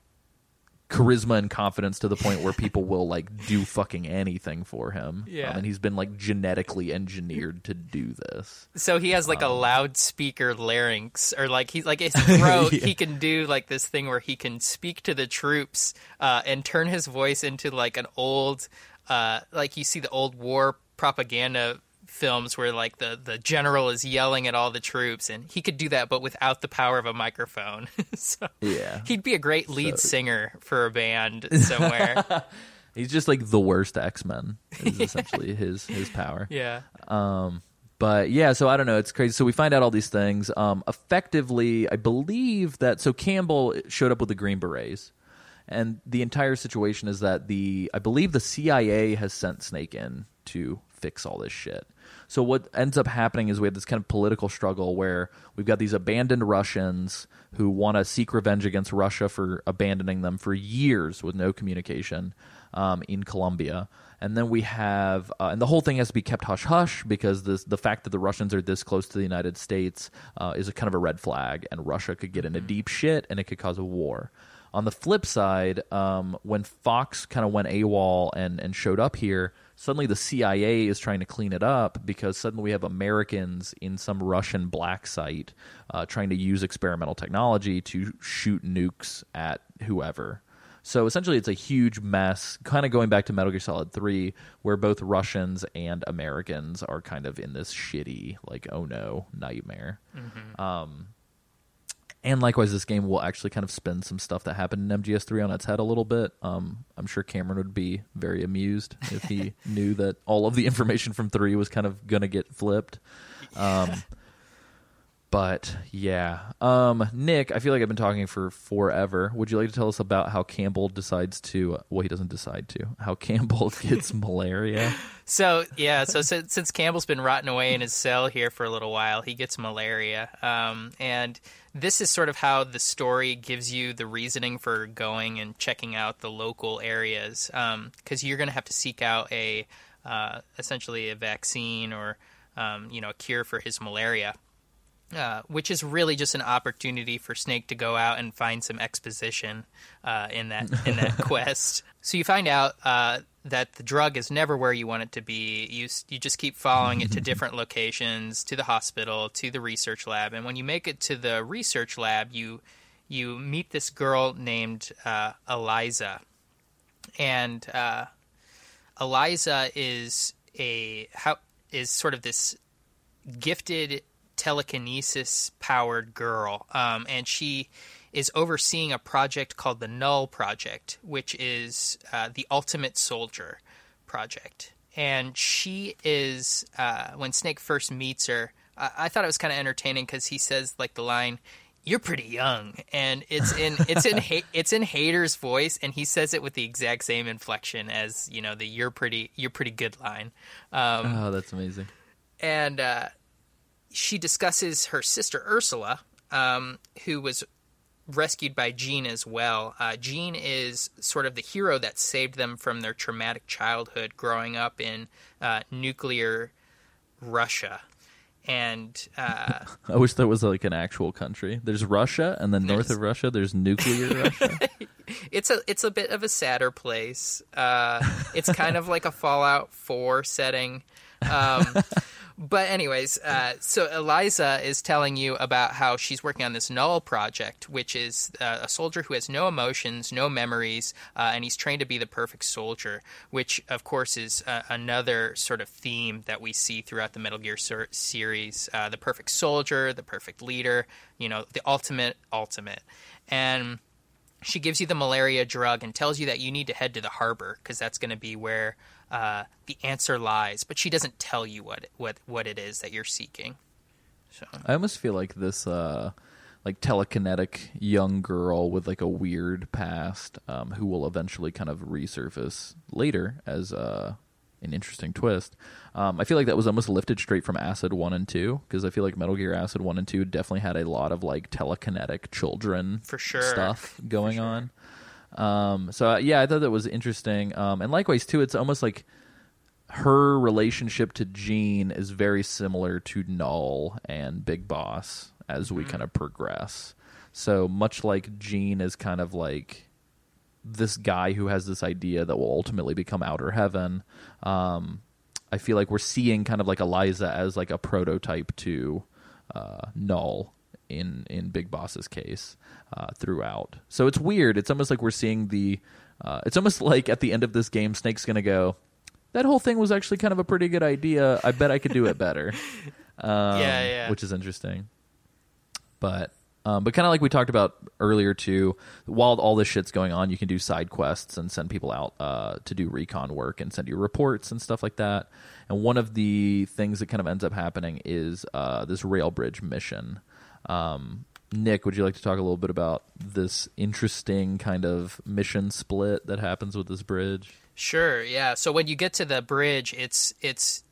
charisma and confidence to the point where people will like do fucking anything for him. Yeah. Um, and he's been like genetically engineered to do this. so he has like Um, a loudspeaker larynx, or like he's like his throat. Yeah. He can do like this thing where he can speak to the troops uh, and turn his voice into like an old, uh, like you see the old war propaganda films where like the the general is yelling at all the troops, and he could do that, but without the power of a microphone. so Yeah. he'd be a great lead singer for a band somewhere. He's just like the worst X Men. Is essentially his his power. yeah. But yeah, so I don't know. It's crazy. So we find out all these things. Um, effectively, I believe that so Campbell showed up with the Green Berets, and the entire situation is that the I believe the CIA has sent Snake in to fix all this shit. So what ends up happening is we have this kind of political struggle where we've got these abandoned Russians who want to seek revenge against Russia for abandoning them for years with no communication um, in Colombia. And then we have, uh, and the whole thing has to be kept hush hush because this, the fact that the Russians are this close to the United States uh, is a kind of a red flag, and Russia could get into deep shit and it could cause a war. On the flip side, um, when Fox kind of went AWOL and, and showed up here, suddenly the CIA is trying to clean it up because suddenly we have Americans in some Russian black site uh, trying to use experimental technology to shoot nukes at whoever. So essentially, it's a huge mess, kind of going back to Metal Gear Solid 3, where both Russians and Americans are kind of in this shitty, like, oh no, nightmare. Um, and likewise, this game will actually kind of spin some stuff that happened in MGS3 on its head a little bit. Um, I'm sure Cameron would be very amused if he knew that all of the information from 3 was kind of going to get flipped. Um, But yeah, um, Nick, I feel like I've been talking for forever. Would you like to tell us about how Campbell decides to? Well, he doesn't decide to. How Campbell gets malaria? So yeah, so since, since Campbell's been rotting away in his cell here for a little while, he gets malaria, um, and this is sort of how the story gives you the reasoning for going and checking out the local areas, because you're going to have to seek out a uh, essentially a vaccine or um, you know a cure for his malaria. Uh, which is really just an opportunity for Snake to go out and find some exposition uh, in that in that quest. So you find out uh, that the drug is never where you want it to be. You you just keep following it to different locations, to the hospital, to the research lab, and when you make it to the research lab, you you meet this girl named uh, Eliza, and uh, Eliza is a how is sort of this gifted telekinesis powered girl, um, and she is overseeing a project called the Null Project, which is uh, the Ultimate Soldier project. And she is uh, when Snake first meets her. I, I thought it was kind of entertaining because he says like the line. You're pretty young, and it's in it's in ha- it's in Hayter's voice, and he says it with the exact same inflection as you know the "you're pretty you're pretty good" line. Um, oh, that's amazing. and uh, she discusses her sister Ursula, um, who was rescued by Gene as well. Uh, Gene is sort of the hero that saved them from their traumatic childhood growing up in uh, nuclear Russia. And uh, I wish there was like an actual country. There's Russia, and then north of Russia, there's nuclear Russia. it's a it's a bit of a sadder place. Uh, it's kind of like a Fallout Four setting. Um, but anyways, uh, so Eliza is telling you about how she's working on this Null project, which is uh, a soldier who has no emotions, no memories, uh, and he's trained to be the perfect soldier. Which, of course, is uh, another sort of theme that we see throughout the Metal Gear ser- series: uh, the perfect soldier, the perfect leader. You know, the ultimate ultimate, and she gives you the malaria drug and tells you that you need to head to the harbor because that's going to be where uh, the answer lies. But she doesn't tell you what what what it is that you're seeking. So I almost feel like this, uh, like telekinetic young girl with like a weird past, um, who will eventually kind of resurface later as uh, an interesting twist. Um, I feel like that was almost lifted straight from Acid One and Two because I feel like Metal Gear Acid One and Two definitely had a lot of like telekinetic children For sure. stuff going on. Um, so uh, yeah, I thought that was interesting. Um, and likewise too, it's almost like her relationship to Gene is very similar to Null and Big Boss as we kind of progress. So much like Gene is kind of like this guy who has this idea that will ultimately become Outer Heaven. Um, I feel like we're seeing kind of like Eliza as like a prototype to uh, Null in in Big Boss's case uh, throughout. So it's weird. It's almost like we're seeing the. Uh, it's almost like at the end of this game, Snake's gonna go. That whole thing was actually kind of a pretty good idea. I bet I could do it better. Um, Yeah, yeah. Which is interesting. But um, but kind of like we talked about earlier too, while all this shit's going on, you can do side quests and send people out uh, to do recon work and send you reports and stuff like that. And one of the things that kind of ends up happening is uh, this rail bridge mission. Um, Nick, would you like to talk a little bit about this interesting kind of mission split that happens with this bridge? Sure, yeah. So when you get to the bridge, it's it's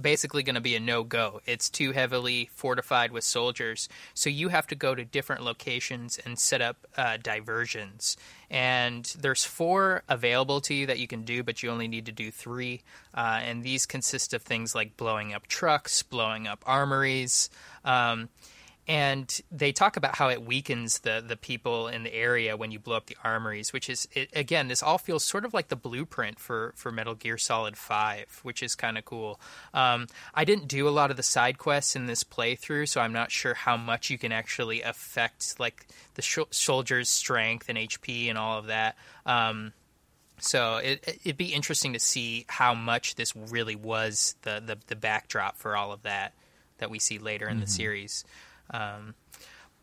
basically going to be a no-go. It's too heavily fortified with soldiers, so you have to go to different locations and set up uh, diversions. And there's four available to you that you can do, but you only need to do three. Uh, and these consist of things like blowing up trucks, blowing up armories. Um, and they talk about how it weakens the the people in the area when you blow up the armories, which is it, again, this all feels sort of like the blueprint for for Metal Gear Solid Five, which is kind of cool. Um, I didn't do a lot of the side quests in this playthrough, so I'm not sure how much you can actually affect like the sh- soldiers' strength and HP and all of that. Um, so it, it'd be interesting to see how much this really was the, the, the backdrop for all of that that we see later in the series. Um,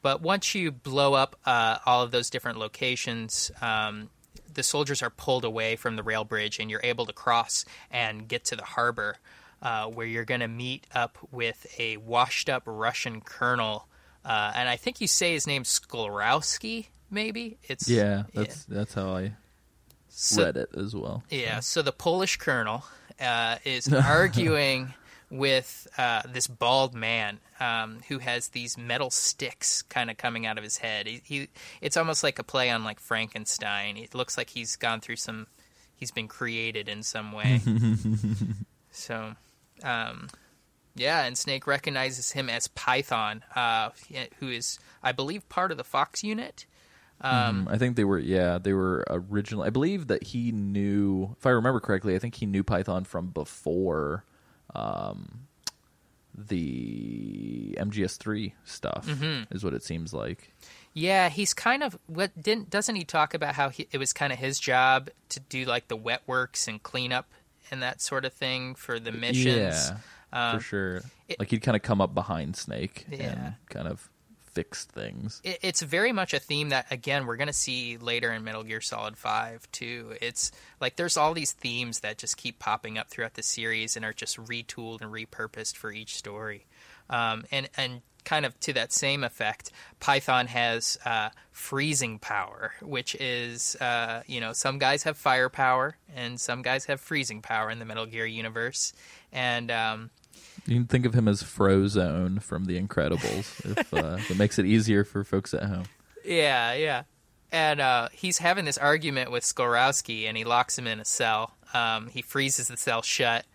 but once you blow up uh, all of those different locations, um, the soldiers are pulled away from the rail bridge, and you're able to cross and get to the harbor. uh, where you're going to meet up with a washed up Russian colonel. Uh, and I think you say his name's Skolrowski, maybe? It's Yeah, that's that's how I So- read it as well. Yeah, so the Polish colonel uh, is arguing with uh, this bald man um, who has these metal sticks kind of coming out of his head. He, he, it's almost like a play on like Frankenstein. It looks like he's gone through some, he's been created in some way. so, um, yeah, and Snake recognizes him as Python, uh, who is, I believe, part of the Fox unit. Um, I think they were yeah they were originally. I believe that he knew, if I remember correctly, I think he knew Python from before um, the MGS3 stuff. Mm-hmm. Is what it seems like. Yeah, he's kind of what didn't doesn't he talk about how he, it was kind of his job to do like the wet works and cleanup and that sort of thing for the missions. Yeah, Um, for sure. it- like he'd kind of come up behind Snake Yeah. and kind of fix things. It, it's very much a theme that again we're going to see later in Metal Gear Solid 5 too. It's like there's all these themes that just keep popping up throughout the series and are just retooled and repurposed for each story. Um, and and kind of to that same effect, Python has uh, freezing power, which is uh, you know some guys have firepower and some guys have freezing power in the Metal Gear universe, and um, You can think of him as Frozone from The Incredibles, if, uh, it makes it easier for folks at home. Yeah, yeah. And uh, he's having this argument with Skorowski, and he locks him in a cell. Um, he freezes the cell shut,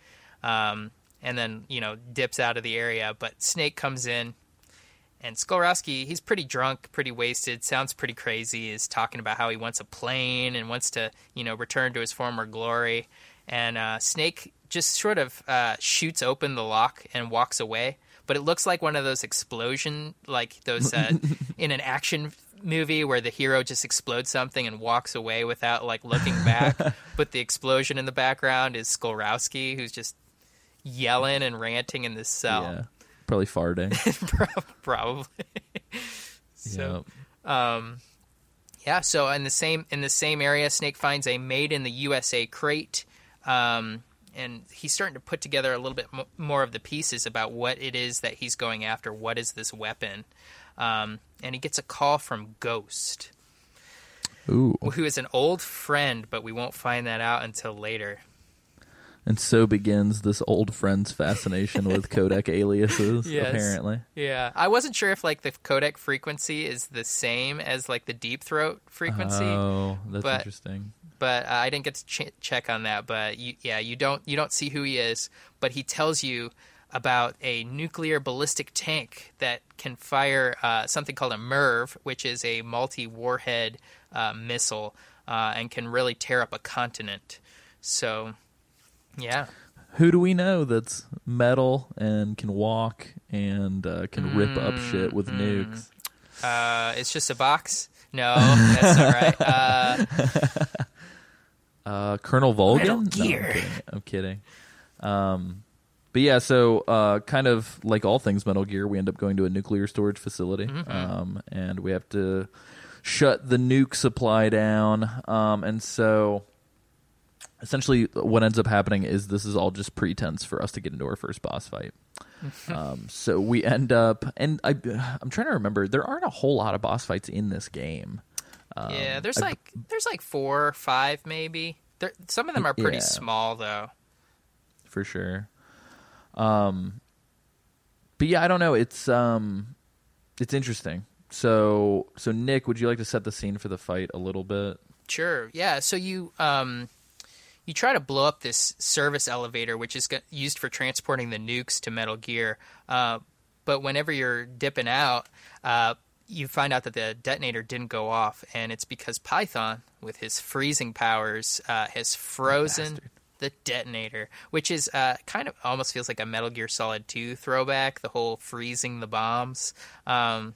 um, and then you know dips out of the area. But Snake comes in, and Skorowski, he's pretty drunk, pretty wasted, sounds pretty crazy. Is talking about how he wants a plane and wants to you know return to his former glory. And uh, Snake just sort of uh, shoots open the lock and walks away. But it looks like one of those explosion, like those uh, in an action movie where the hero just explodes something and walks away without like looking back. but the explosion in the background is Skolrowski, who's just yelling and ranting in this cell. Yeah, probably farting. Probably. so, yeah. Yeah, so in the same in the same area, Snake finds a made in the USA crate, um, and he's starting to put together a little bit mo- more of the pieces about what it is that he's going after. What is this weapon? Um, and he gets a call from Ghost, Ooh. who is an old friend, but we won't find that out until later. And so begins this old friend's fascination with codec aliases, Yes. apparently. Yeah, I wasn't sure if like the codec frequency is the same as like the deep throat frequency. Oh, that's but- interesting. but uh, I didn't get to ch- check on that. But you, yeah, you don't you don't see who he is, but he tells you about a nuclear ballistic tank that can fire uh, something called a MIRV, which is a multi warhead uh, missile, uh, and can really tear up a continent. So, yeah, Who do we know that's metal and can walk and uh, can rip up shit with Mm-hmm. nukes? uh, it's just a box. No, that's all right. Uh, Uh, Colonel Volgin? Metal No, Gear. I'm kidding. I'm kidding. Um, but yeah, so uh, kind of like all things Metal Gear, we end up going to a nuclear storage facility, Mm-hmm. um, and we have to shut the nuke supply down. Um, and so, essentially, what ends up happening is this is all just pretense for us to get into our first boss fight. um, so we end up, and I, I'm trying to remember, there aren't a whole lot of boss fights in this game. Um, yeah, there's I- like there's like four or five maybe. There, some of them are pretty Yeah. small though. for sure. Um, but yeah, I don't know. It's um, it's interesting. So so Nick, would you like to set the scene for the fight a little bit? Sure. Yeah. So you um, you try to blow up this service elevator, which is used for transporting the nukes to Metal Gear. Uh, but whenever you're dipping out, uh, you find out that the detonator didn't go off, and it's because Python, with his freezing powers, uh, has frozen the detonator, which is uh, kind of almost feels like a Metal Gear Solid 2 throwback. The whole freezing the bombs. Um,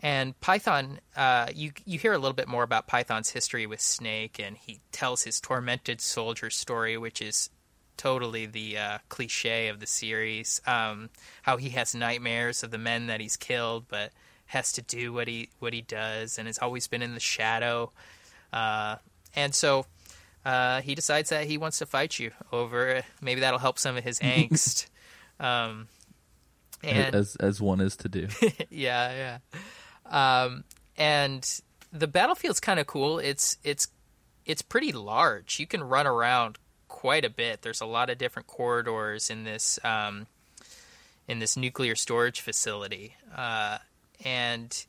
and Python, uh, you you hear a little bit more about Python's history with Snake, and he tells his tormented soldier story, which is totally the uh, cliche of the series. Um, how he has nightmares of the men that he's killed, but has to do what he what he does, and has always been in the shadow. Uh, and so uh, he decides that he wants to fight you over. Maybe that'll help some of his angst. Um, and as as one is to do. yeah, yeah. Um, and the battlefield's kind of cool. It's it's it's pretty large. You can run around quite a bit. There's a lot of different corridors in this um, in this nuclear storage facility, uh, and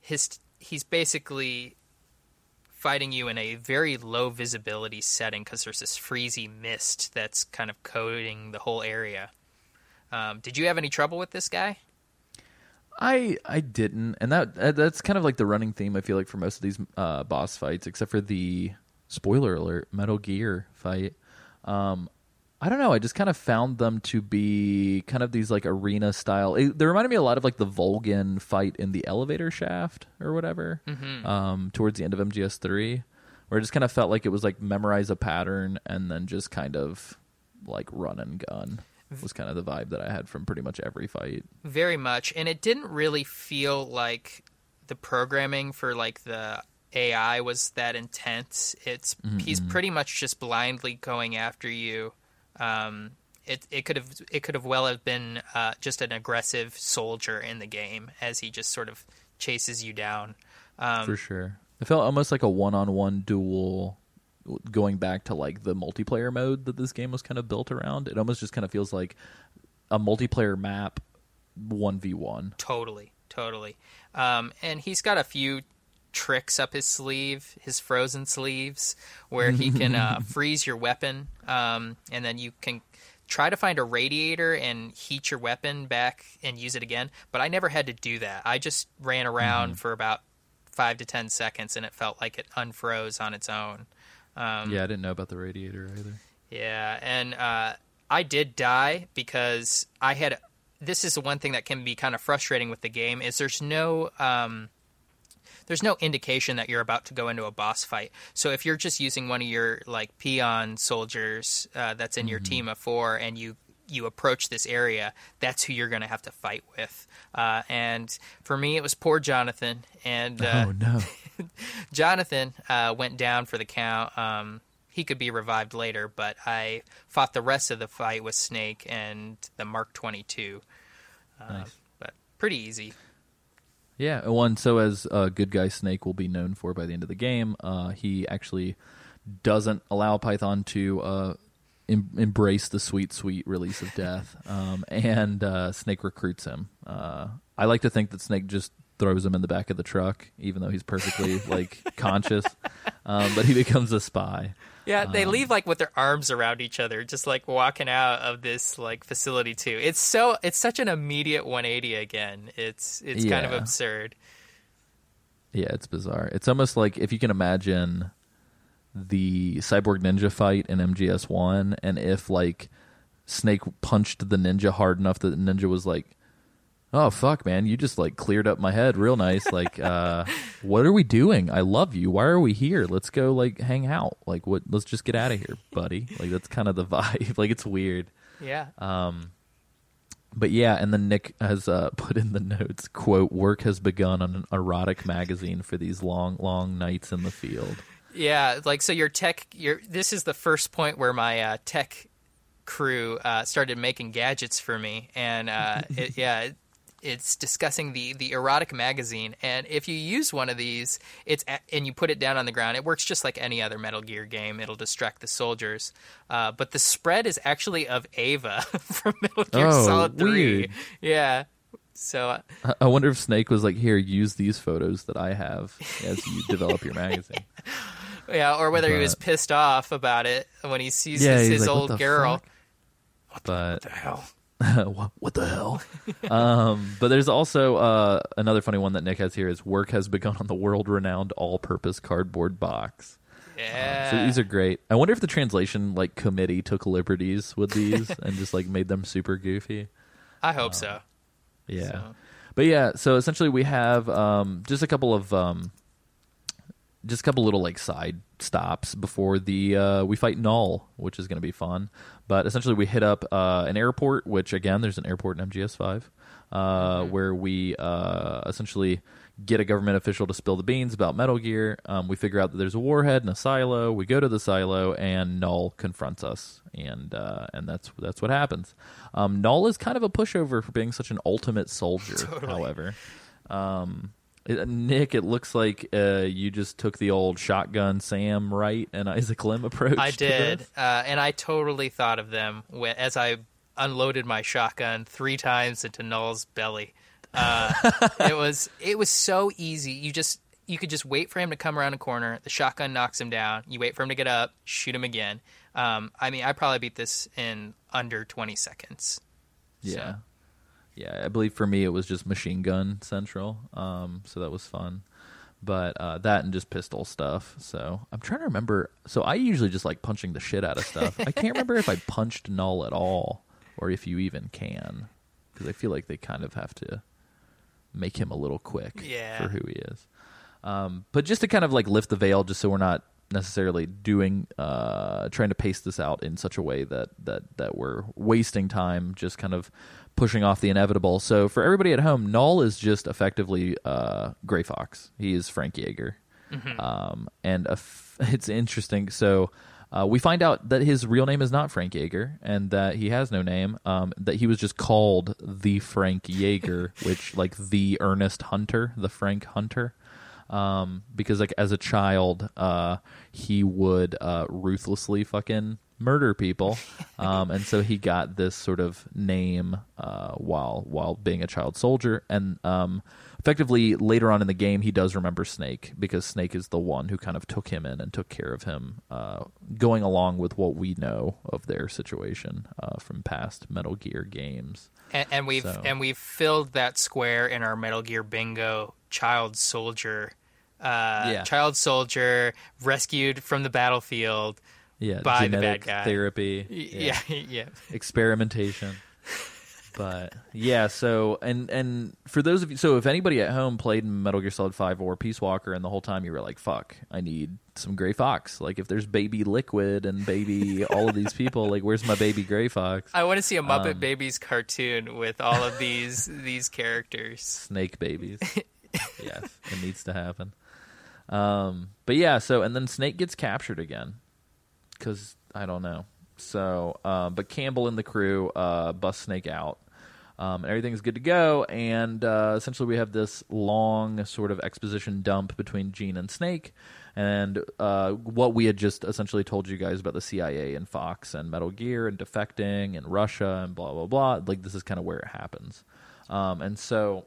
his he's basically fighting you in a very low visibility setting because there's this freezy mist that's kind of coating the whole area. Um, did you have any trouble with this guy? I I didn't, and that that's kind of like the running theme. I feel like for most of these uh, boss fights, except for the spoiler alert Metal Gear fight. Um, I don't know. I just kind of found them to be kind of these like arena style. It, they reminded me a lot of like the Volgin fight in the elevator shaft or whatever. Mm-hmm. Um, towards the end of MGS three, where it just kind of felt like it was like memorize a pattern and then just kind of like run and gun was kind of the vibe that I had from pretty much every fight. Very much, and it didn't really feel like the programming for like the AI was that intense. It's he's pretty much just blindly going after you. Um, it it could have it could have well have been uh, just an aggressive soldier in the game as he just sort of chases you down. Um, for sure. It felt almost like a one-on-one duel going back to like the multiplayer mode that this game was kind of built around. It almost just kind of feels like a multiplayer map 1v1. Totally, totally. Um, and he's got a few tricks up his sleeve, his frozen sleeves, where he can uh, freeze your weapon, um, and then you can try to find a radiator and heat your weapon back and use it again. But I never had to do that. I just ran around for about five to ten seconds, and it felt like it unfroze on its own. Um, Yeah, I didn't know about the radiator either. yeah, and uh, I did die because I had. This is the one thing that can be kind of frustrating with the game is there's no um, there's no indication that you're about to go into a boss fight. So if you're just using one of your like peon soldiers uh, that's in your team of four and you you approach this area, that's who you're going to have to fight with. Uh, and for me, it was poor Jonathan. And uh, oh no. Jonathan uh, went down for the count. Um, he could be revived later, but I fought the rest of the fight with Snake and the Mark 22. Uh, Nice. But pretty easy. Yeah, one. So as uh, good guy Snake will be known for by the end of the game, uh, he actually doesn't allow Python to uh, em- embrace the sweet, sweet release of death, um, and uh, Snake recruits him. Uh, I like to think that Snake just throws him in the back of the truck, even though he's perfectly like conscious, um, but he becomes a spy. Yeah, they Um, leave like with their arms around each other, just like walking out of this like facility too. It's so it's such an immediate 180 again. It's it's kind of absurd. Yeah, it's bizarre. It's almost like if you can imagine the Cyborg Ninja fight in MGS One, and if like Snake punched the ninja hard enough that the ninja was like, "Oh fuck, man, you just like cleared up my head real nice." Like, uh, what are we doing? I love you. Why are we here? Let's go like hang out. Like, what? Let's just get out of here, buddy. Like that's kind of the vibe. Like it's weird. Yeah. Um But yeah, and then Nick has uh, put in the notes, quote, work has begun on an erotic magazine for these long, long nights in the field. Yeah, like so your tech your this is the first point where my uh, tech crew uh, started making gadgets for me and uh, it, yeah it's discussing the the erotic magazine and if you use one of these it's a, and you put it down on the ground it works just like any other metal gear game it'll distract the soldiers uh, but the spread is actually of EVA from metal gear Oh, solid 3 weird. yeah so uh, I- wonder if Snake was like, here, use these photos that I have as you develop your magazine. yeah or whether he was pissed off about it when he sees Yeah, his, his like, old the girl fuck?" But the hell what, what the hell? um, but there's also uh, another funny one that Nick has here is work has begun on the world renowned all purpose cardboard box. yeah So these are great. I wonder if the translation like committee took liberties with these and just like made them super goofy. I hope so. Yeah. So- But yeah, so essentially we have um, just a couple of um, just a couple little like side stops before the uh, we fight Null, which is going to be fun. But essentially we hit up uh, an airport, which again there's an airport in MGS5, uh, where we uh, essentially get a government official to spill the beans about Metal Gear. Um, we figure out that there's a warhead in a silo. We go to the silo, and Null confronts us, and uh, and that's that's what happens. Um, Null is kind of a pushover for being such an ultimate soldier. However, um, it- Nick, it looks like uh, you just took the old shotgun Sam Wright and Isaac Lim approach. I did, uh, and I totally thought of them when, as I unloaded my shotgun three times into Null's belly. Uh, it was it was so easy. You just you could just wait for him to come around a corner. The shotgun knocks him down. You wait for him to get up, shoot him again. Um, I mean, I probably beat this in under twenty seconds. Yeah. Yeah, I believe for me it was just machine gun central. Um, so that was fun. But uh, that and just pistol stuff. So I'm trying to remember. So I usually just like punching the shit out of stuff. I can't remember if I punched Null at all or if you even can. Because I feel like they kind of have to make him a little quick Yeah. for who he is. Um, but just to kind of like lift the veil, just so we're not necessarily doing uh, trying to pace this out in such a way that that that we're wasting time, just kind of pushing off the inevitable. So for everybody at home, Null is just effectively uh, Gray Fox. He is Frank Jaeger, um, and a f- it's interesting. So. Uh, we find out that his real name is not Frank Jaeger, and that he has no name. Um, that he was just called the Frank Jaeger, which like the Ernest Hunter, the Frank Hunter um, because like as a child, uh, he would uh, ruthlessly fucking murder people, um, and so he got this sort of name uh, while while being a child soldier, and um, effectively later on in the game, he does remember Snake because Snake is the one who kind of took him in and took care of him, uh, going along with what we know of their situation uh, from past Metal Gear games. And, and we've So- and we've filled that square in our Metal Gear Bingo child soldier. Uh, Yeah. Child soldier rescued from the battlefield. Yeah, By the bad genetic guy. therapy. Yeah, yeah. experimentation. But yeah, so and and for those of you, so if anybody at home played Metal Gear Solid Five or Peace Walker, and the whole time you were like, "Fuck, I need some Gray Fox." Like if there's Baby Liquid and Baby all of these people, like where's my Baby Gray Fox? I want to see a Muppet Um, Babies cartoon with all of these these characters. Snake babies. yes, it needs to happen. Um, but yeah, so and then Snake gets captured again because I don't know. So, um, but Campbell and the crew uh, bust Snake out. Um, everything's good to go, and uh, essentially we have this long sort of exposition dump between Gene and Snake, and uh, what we had just essentially told you guys about the CIA and Fox and Metal Gear and defecting and Russia and blah blah blah. Like this is kind of where it happens, um, and so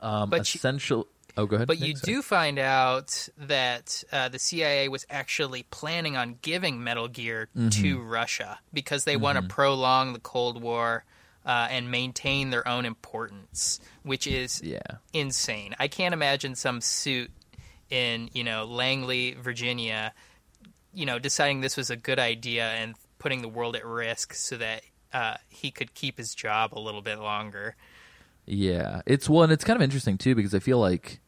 um, But you- essential. Oh, go ahead. But you do find out that uh, the CIA was actually planning on giving Metal Gear Mm-hmm. to Russia because they want to prolong the Cold War uh, and maintain their own importance, which is Yeah. insane. I can't imagine some suit in you know Langley, Virginia, you know, deciding this was a good idea and putting the world at risk so that uh, he could keep his job a little bit longer. Yeah, it's one. It's kind of interesting too because I feel like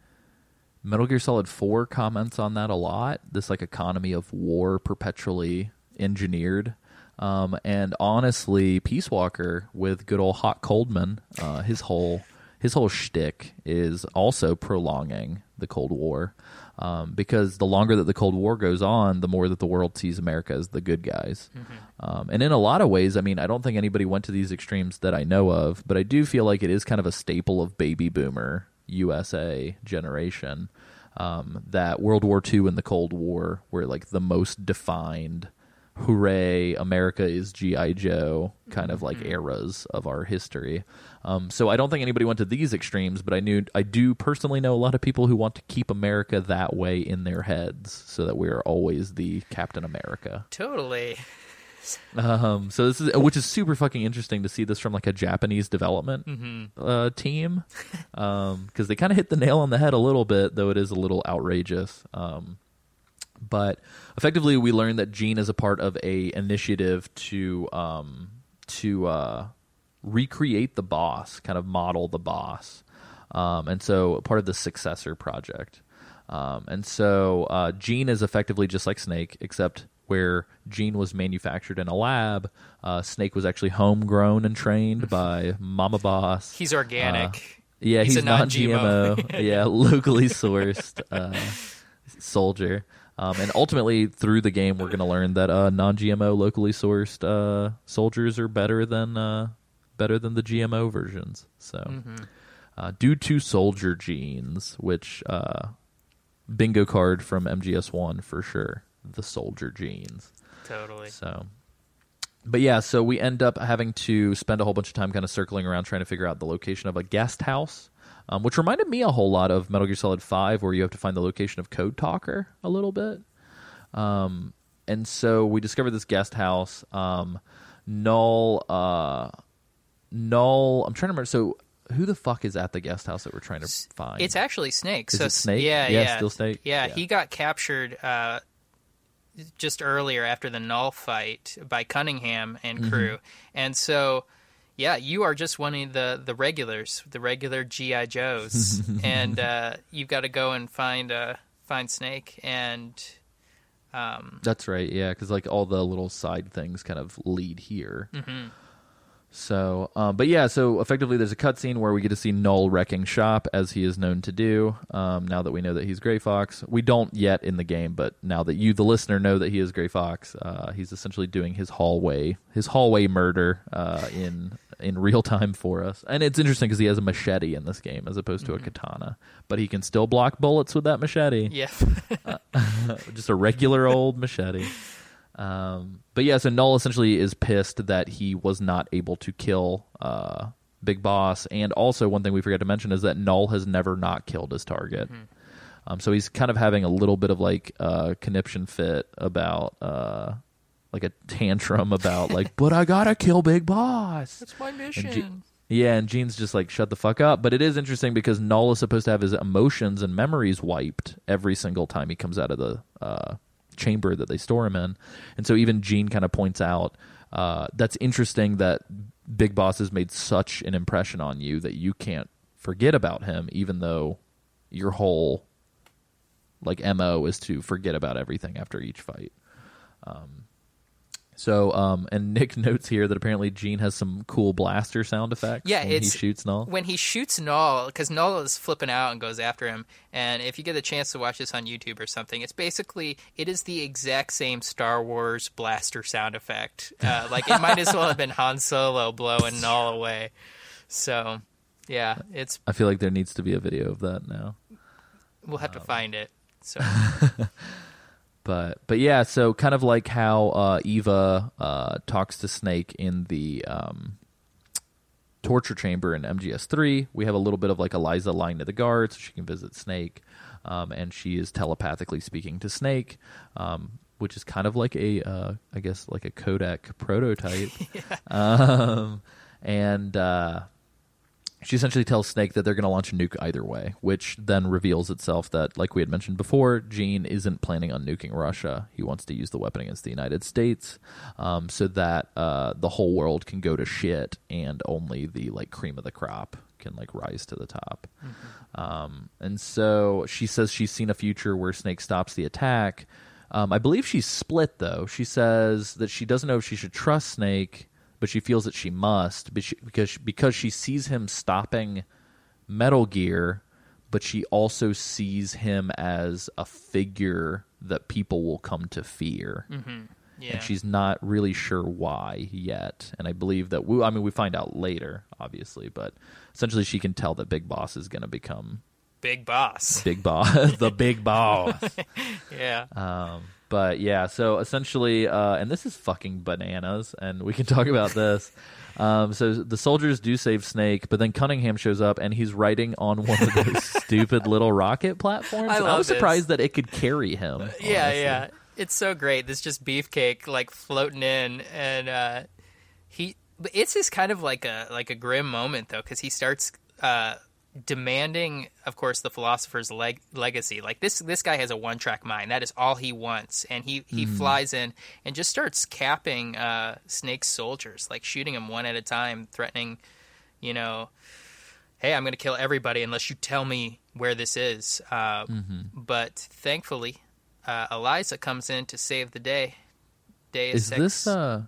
Metal Gear Solid Four comments on that a lot. This like economy of war perpetually engineered. Um, and honestly, Peace Walker with good old Hot Coldman, uh, his whole his whole shtick is also prolonging the Cold War, um, because the longer that the Cold War goes on, the more that the world sees America as the good guys. Um, and in a lot of ways, I mean, I don't think anybody went to these extremes that I know of, but I do feel like it is kind of a staple of baby boomer USA generation um, that World War II and the Cold War were like the most defined hooray america is gi joe kind of like eras of our history. Um, so i don't think anybody went to these extremes but i knew i do personally know a lot of people who want to keep america that way in their heads so that we are always the captain america. Totally. Um, so this is which is super fucking interesting to see this from like a Japanese development uh, team, because they kind of hit the nail on the head a little bit, though it is a little outrageous. Um, but effectively, we learned that Gene is a part of a initiative to um, to uh, recreate the boss, kind of model the boss, um, and so part of the successor project. Um, and so uh, Gene is effectively just like Snake, except where Gene was manufactured in a lab, uh, Snake was actually homegrown and trained by Mama Boss. He's organic. Yeah, He's he's, a non-GMO. non-GMO. yeah, locally sourced uh, soldier. Um, and ultimately, through the game, we're going to learn that uh, non-GMO, locally sourced uh, soldiers are better than uh, better than the GMO versions. So, Mm-hmm. uh, due to soldier genes, which uh, bingo card from MGS One for sure, the soldier genes. Totally. So, but yeah, so we end up having to spend a whole bunch of time kind of circling around trying to figure out the location of a guest house, um, which reminded me a whole lot of Metal Gear Solid Five, where you have to find the location of Code Talker a little bit. Um, and so we discovered this guest house. Um, Null, uh, Null. I'm trying to remember. So. Who the fuck is at the guest house that we're trying to find? It's actually Snake. Is so Snake? Yeah, Yeah, yeah, still Snake? Yeah, Yeah. he got captured uh, just earlier after the Null fight by Cunningham and Mm-hmm. crew, and so yeah, you are just one of the the regulars, the regular GI Joes, and uh, you've got to go and find uh, find Snake and. Um, That's right, yeah, because like all the little side things kind of lead here. So, um, but yeah, so effectively, there's a cutscene where we get to see Null wrecking shop as he is known to do. Um, now that we know that he's Gray Fox, we don't yet in the game, but now that you, the listener, know that he is Gray Fox, uh, he's essentially doing his hallway, his hallway murder uh, in in real time for us. And it's interesting because he has a machete in this game as opposed to a katana, but he can still block bullets with that machete yeah, just a regular old machete. Um, but yeah, so Null essentially is pissed that he was not able to kill uh, Big Boss, and also one thing we forgot to mention is that Null has never not killed his target. Um, so he's kind of having a little bit of like uh, conniption fit about uh, like a tantrum about like, but I gotta kill Big Boss. that's my mission. Yeah, and Gene's just like, shut the fuck up. But it is interesting because Null is supposed to have his emotions and memories wiped every single time he comes out of the uh, chamber that they store him in. And so even Gene kind of points out uh, that's interesting that Big Boss has made such an impression on you that you can't forget about him, even though your whole like mo is to forget about everything after each fight. Um, so, um, and Nick notes here that apparently Gene has some cool blaster sound effects. Yeah, when he shoots Null. when he shoots Null, because Null is flipping out and goes after him. And if you get a chance to watch this on YouTube or something, it's basically it is the exact same Star Wars blaster sound effect. Uh, like it might as well have been Han Solo blowing Null away. So, yeah, it's I feel like there needs to be a video of that now. we'll have to find it. So But but yeah, so kind of like how uh, EVA uh, talks to Snake in the um, torture chamber in MGS three, we have a little bit of like Eliza lying to the guard so she can visit Snake, um, and she is telepathically speaking to Snake, um, which is kind of like a uh, I guess like a Codec prototype, um, and. Uh, she essentially tells Snake that they're going to launch a nuke either way, which then reveals itself that, like we had mentioned before, Gene isn't planning on nuking Russia. He wants to use the weapon against the United States, um, so that uh, the whole world can go to shit, and only the like cream of the crop can like rise to the top. Um, and so she says she's seen a future where Snake stops the attack. Um, I believe she's split though. She says that she doesn't know if she should trust Snake, but she feels that she must because because she sees him stopping Metal Gear, but she also sees him as a figure that people will come to fear. yeah, And she's not really sure why yet. And I believe that we I mean we find out later, obviously, but essentially she can tell that Big Boss is going to become big boss. Big Boss, the Big Boss. Yeah, Um, but yeah, so essentially, uh, and this is fucking bananas, and we can talk about this. Um, so the soldiers do save Snake, but then Cunningham shows up and he's riding on one of those stupid little rocket platforms. I love was this. surprised that it could carry him. yeah, honestly. yeah. It's so great. This just beefcake like floating in, and uh, he. But it's just kind of like a like a grim moment though, because he starts uh, demanding, of course, the philosopher's leg- legacy. Like this, this guy has a one track mind. That is all he wants, and he he flies in and just starts capping uh, Snake's soldiers, like shooting them one at a time, threatening, you know, hey, I'm going to kill everybody unless you tell me where this is. Uh, But thankfully, uh, Eliza comes in to save the day. Day Is six. this uh,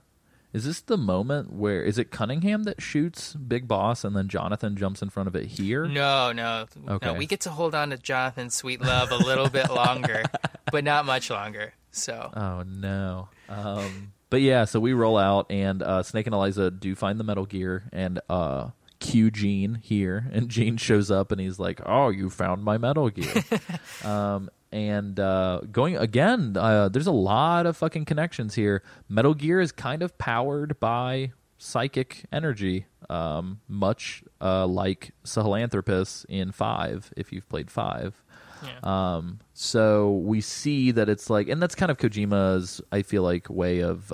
Is this the moment where is it Cunningham that shoots Big Boss and then Jonathan jumps in front of it here? No, no, Okay. no. We get to hold on to Jonathan's sweet love a little bit longer, but not much longer. So Oh no. Um, but yeah, so we roll out and uh, Snake and Eliza do find the Metal Gear and uh, cue Gene here, and Gene shows up and he's like, "Oh, you found my Metal Gear." um, and uh, going again, uh, there's a lot of fucking connections here. Metal Gear is kind of powered by psychic energy, um, much uh, like Sahelanthropus in Five. If you've played Five. yeah. Um, so we see that it's like, and that's kind of Kojima's, I feel like, way of.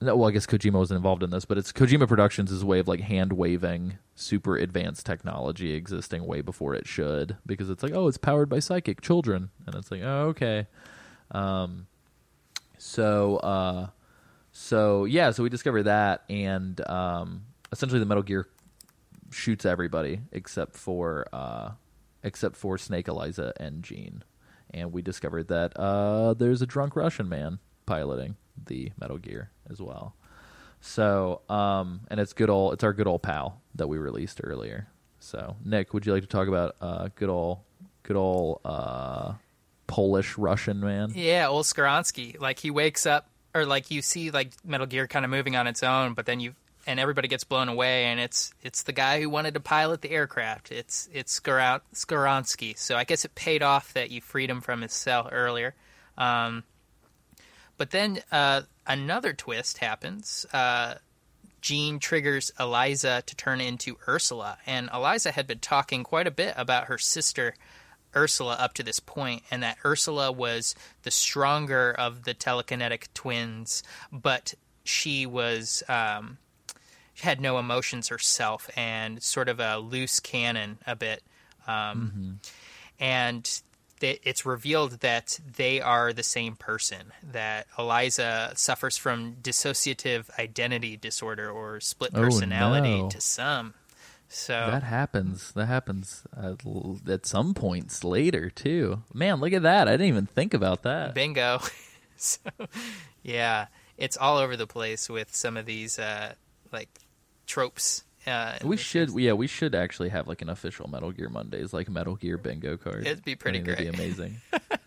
Well, I guess Kojima wasn't involved in this, but it's Kojima Productions' is a way of like hand waving super advanced technology existing way before it should, because it's like, oh, it's powered by psychic children, and it's like, oh, okay. Um, so, uh, so yeah, so we discover that, and um, essentially the Metal Gear shoots everybody except for uh, except for Snake, Eliza, and Gene. And we discovered that uh, there's a drunk Russian man piloting the Metal Gear as well. So, um, and it's good old, it's our good old pal that we released earlier. So, Nick, would you like to talk about uh, good old, good old uh, Polish Russian man? Yeah, old Skowronski. Like he wakes up, or like you see like Metal Gear kind of moving on its own, but then you and everybody gets blown away, and it's it's the guy who wanted to pilot the aircraft. It's it's Skoron- So I guess it paid off that you freed him from his cell earlier. Um, but then uh, another twist happens. Uh, Gene triggers Eliza to turn into Ursula, and Eliza had been talking quite a bit about her sister Ursula up to this point, and that Ursula was the stronger of the telekinetic twins, but she was um, she had no emotions herself and sort of a loose cannon a bit. Um, And th- it's revealed that they are the same person. That Eliza suffers from dissociative identity disorder or split Oh, personality no. to some. So That happens. That happens at, at some points later too. Man, look at that! I didn't even think about that. Bingo. so, yeah, it's all over the place with some of these uh, like tropes. Uh, We should, yeah, we should actually have like an official Metal Gear Mondays, like Metal Gear bingo card. It'd be pretty I think that'd. Be amazing.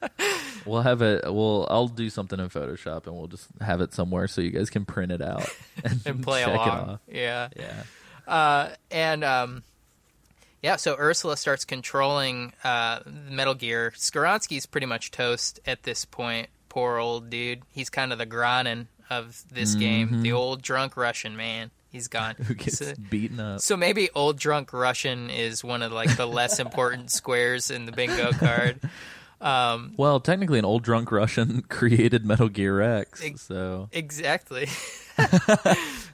we'll have it. We'll. I'll do something in Photoshop, and we'll just have it somewhere so you guys can print it out and, and play along. off. Yeah. Yeah. Uh, and um, yeah, so Ursula starts controlling uh, Metal Gear. Skowronski's pretty much toast at this point. Poor old dude. He's kind of the Granin of this game. The old drunk Russian man. He's gone. Who gets So- beaten up? So maybe old drunk Russian is one of like the less important squares in the bingo card. Well, technically, an old drunk Russian created Metal Gear X. Ex- So Exactly.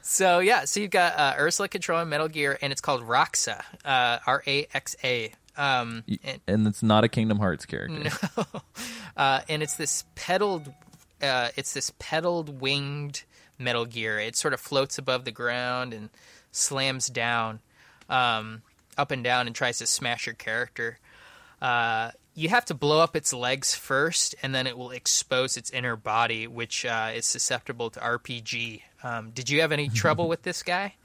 so yeah, so you've got uh, Ursula controlling Metal Gear, and it's called Roxa, uh, R A X A. Um, and, and it's not a Kingdom Hearts character. uh, and it's this pedaled, uh, it's this pedaled winged Metal Gear. It sort of floats above the ground and slams down, um, up and down, and tries to smash your character. Uh, you have to blow up its legs first, and then it will expose its inner body, which uh, is susceptible to RPG. Um, did you have any trouble with this guy?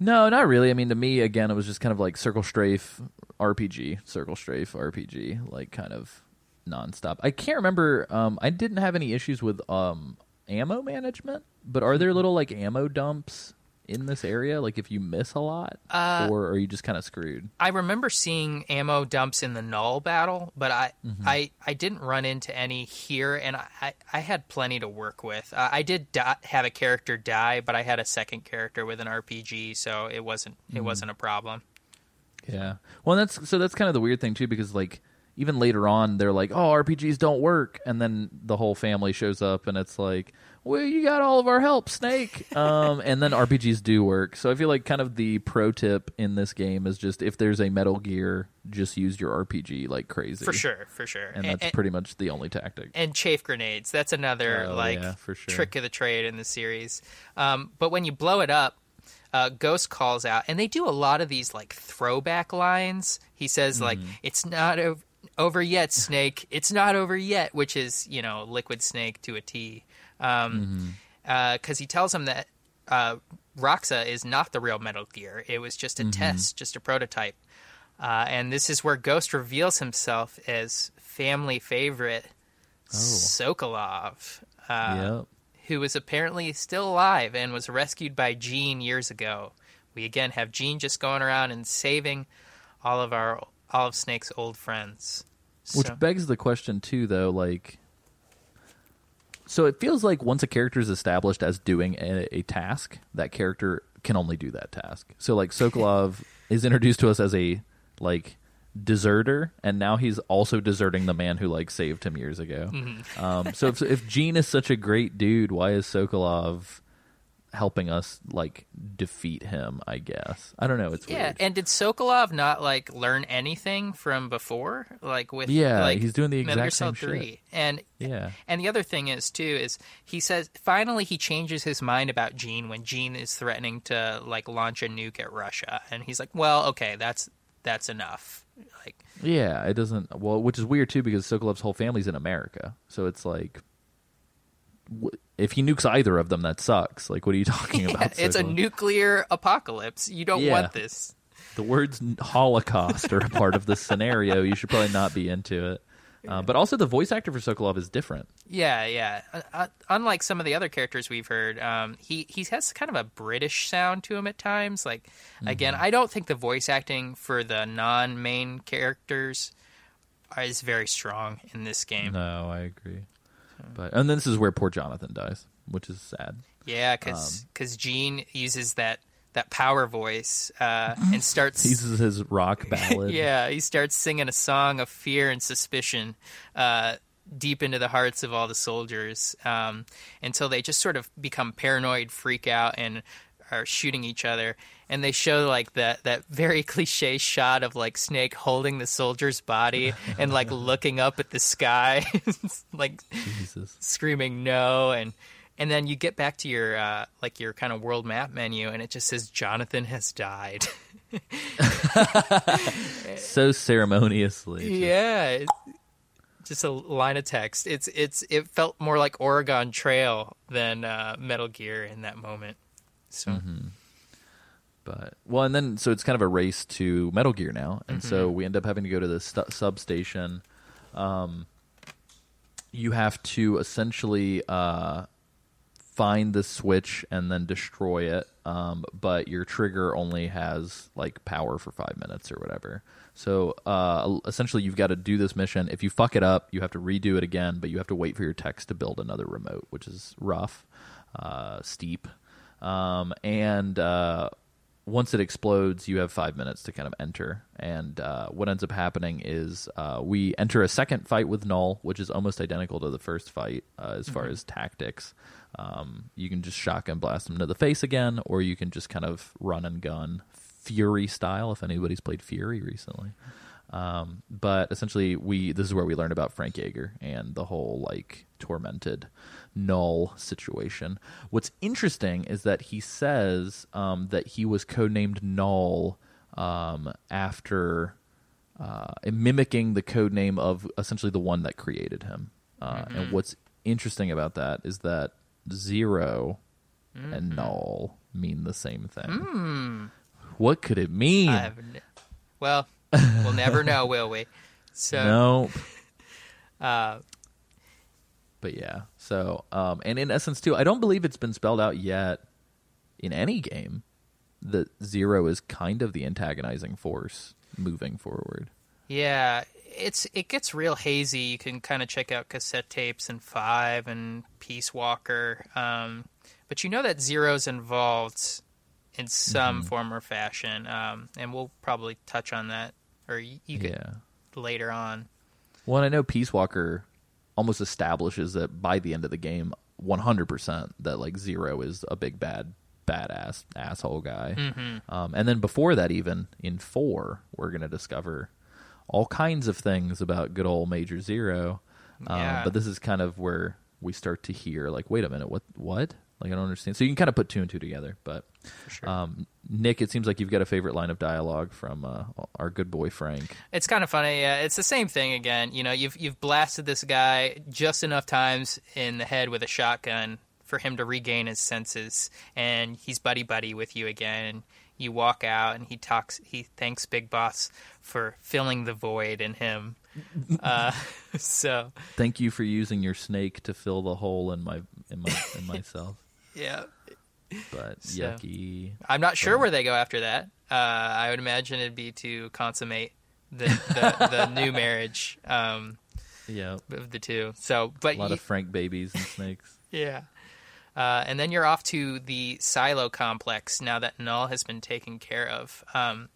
No, not really. I mean, to me, again, it was just kind of like Circle Strafe RPG, Circle Strafe RPG, like kind of nonstop. I can't remember. Um, I didn't have any issues with um, ammo management, but are there little like ammo dumps in this area? Like if you miss a lot, Uh, or are you just kind of screwed? I remember seeing ammo dumps in the null battle, but I I, I didn't run into any here, and I, I, had plenty to work with. Uh, I did di- have a character die, but I had a second character with an RPG, so it wasn't it wasn't a problem. Yeah. Well, that's so that's kind of the weird thing too, because like even later on, they're like, "Oh, RPGs don't work," and then the whole family shows up, and it's like, "Well, you got all of our help, Snake." um, and then RPGs do work. So I feel like kind of the pro tip in this game is just if there's a Metal Gear, just use your RPG like crazy For sure, for sure. and that's pretty much the only tactic. and chaff grenades. That's another Oh, like yeah, sure. trick of the trade in the series. Um, but when you blow it up, uh, Ghost calls out, and they do a lot of these like throwback lines. He says like, Mm-hmm. "It's not over." Over yet, Snake. It's not over yet, which is you know Liquid Snake to a T. Um, because he tells him that uh, Roxa is not the real Metal Gear. It was just a test, just a prototype. Uh, and this is where Ghost reveals himself as family favorite Sokolov, uh, yep. who was apparently still alive and was rescued by Gene years ago. We again have Gene just going around and saving all of our all of Snake's old friends. Which So- begs the question too, though. Like, so it feels like once a character is established as doing a, a task, that character can only do that task. So, like, Sokolov is introduced to us as a like deserter, and now he's also deserting the man who like saved him years ago. Mm-hmm. Um, so, if, if Gene is such a great dude, why is Sokolov helping us like defeat him? I guess I don't know. It's yeah, weird. and did Sokolov not like learn anything from before, like with Yeah, like, he's doing the Metal Gear exact same Solid Three, shit. and Yeah. and the other thing is too is he says finally he changes his mind about Gene when Gene is threatening to like launch a nuke at Russia, and he's like, well, okay, that's that's enough. Like, Yeah, it doesn't. Well, which is weird too because Sokolov's whole family's in America, so it's like, if he nukes either of them, that sucks. Like, what are you talking about? it's a nuclear apocalypse. You don't Yeah. want this. The words Holocaust are a part of this scenario. You should probably not be into it. Uh, but also, the voice actor for Sokolov is different. Yeah, yeah. Uh, uh, unlike some of the other characters we've heard, um, he he has kind of a British sound to him at times. Like, again, I don't think the voice acting for the non-main characters is very strong in this game. No, I agree. But and then this is where poor Jonathan dies, which is sad. Yeah, because because Gene uses that that power voice uh, and starts. He uses his rock ballad. yeah, he starts singing a song of fear and suspicion uh, deep into the hearts of all the soldiers um, until they just sort of become paranoid, freak out, and are shooting each other. And they show like that that very cliche shot of like Snake holding the soldier's body and like looking up at the sky, like Jesus. screaming no and and then you get back to your uh, like your kind of world map menu and it just says Jonathan has died. So ceremoniously. just- yeah, just a line of text. It's it's it felt more like Oregon Trail than uh, Metal Gear in that moment. So But well, and then so it's kind of a race to Metal Gear now, and so Mm-hmm. we end up having to go to the stu- substation. Um, you have to essentially uh, find the switch and then destroy it, um, but your trigger only has like power for five minutes or whatever. So uh, essentially, you've got to do this mission. If you fuck it up, you have to redo it again, but you have to wait for your text to build another remote, which is rough, uh, steep, um, and uh, once it explodes, you have five minutes to kind of enter. And uh, what ends up happening is uh, we enter a second fight with Null, which is almost identical to the first fight uh, as far as tactics. Um, you can just shotgun blast them to the face again, or you can just kind of run and gun Fury style. If anybody's played Fury recently. Um, but essentially, we this is where we learn about Frank Jaeger and the whole like tormented null situation. What's interesting is that he says um, that he was codenamed Null um, after uh, mimicking the code name of essentially the one that created him. Uh, And what's interesting about that is that zero and null mean the same thing. What could it mean? I have n- well, we'll never know, will we? So No. uh, But yeah. So, um, and in essence, too, I don't believe it's been spelled out yet in any game that Zero is kind of the antagonizing force moving forward. Yeah, it's it gets real hazy. You can kind of check out cassette tapes and Five and Peace Walker, um, but you know that Zero's involved in some Mm-hmm. form or fashion, um, and we'll probably touch on that, or you, you could Yeah. later on. Well, and I know Peace Walker almost establishes that by the end of the game, 100% that like Zero is a big bad badass asshole guy. Mm-hmm. Um, and then before that, even in four, we're going to discover all kinds of things about good old Major Zero. Um, Yeah. But this is kind of where we start to hear like, wait a minute, what? What? Like I don't understand. So you can kind of put two and two together. But sure. um, Nick, it seems like you've got a favorite line of dialogue from uh, our good boy Frank. It's kind of funny. It's the same thing again. You know, you've you've blasted this guy just enough times in the head with a shotgun for him to regain his senses, and he's buddy buddy with you again. And you walk out, and he talks. He thanks Big Boss for filling the void in him. uh, so Thank you for using your snake to fill the hole in my in my in myself. Yeah, But So- yucky. I'm not sure where they go after that. Uh, I would imagine it'd be to consummate the the, the new marriage um, Yeah, of the two. So, but a lot of Frank babies and snakes. Yeah. Uh, and then you're off to the silo complex now that Null has been taken care of. Um,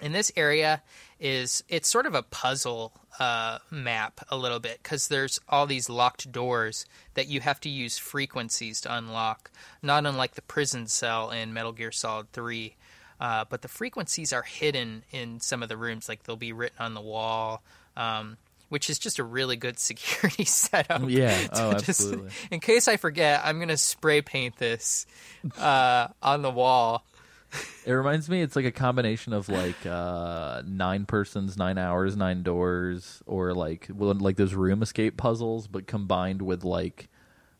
and this area is it's sort of a puzzle uh, map a little bit because there's all these locked doors that you have to use frequencies to unlock, not unlike the prison cell in Metal Gear Solid 3. Uh, but the frequencies are hidden in some of the rooms, like they'll be written on the wall, um, which is just a really good security setup. Yeah. Oh, just- absolutely. in case I forget, I'm gonna spray paint this uh, on the wall. It reminds me, it's like a combination of like uh, nine persons, nine hours, nine doors, or like well, like those room escape puzzles, but combined with like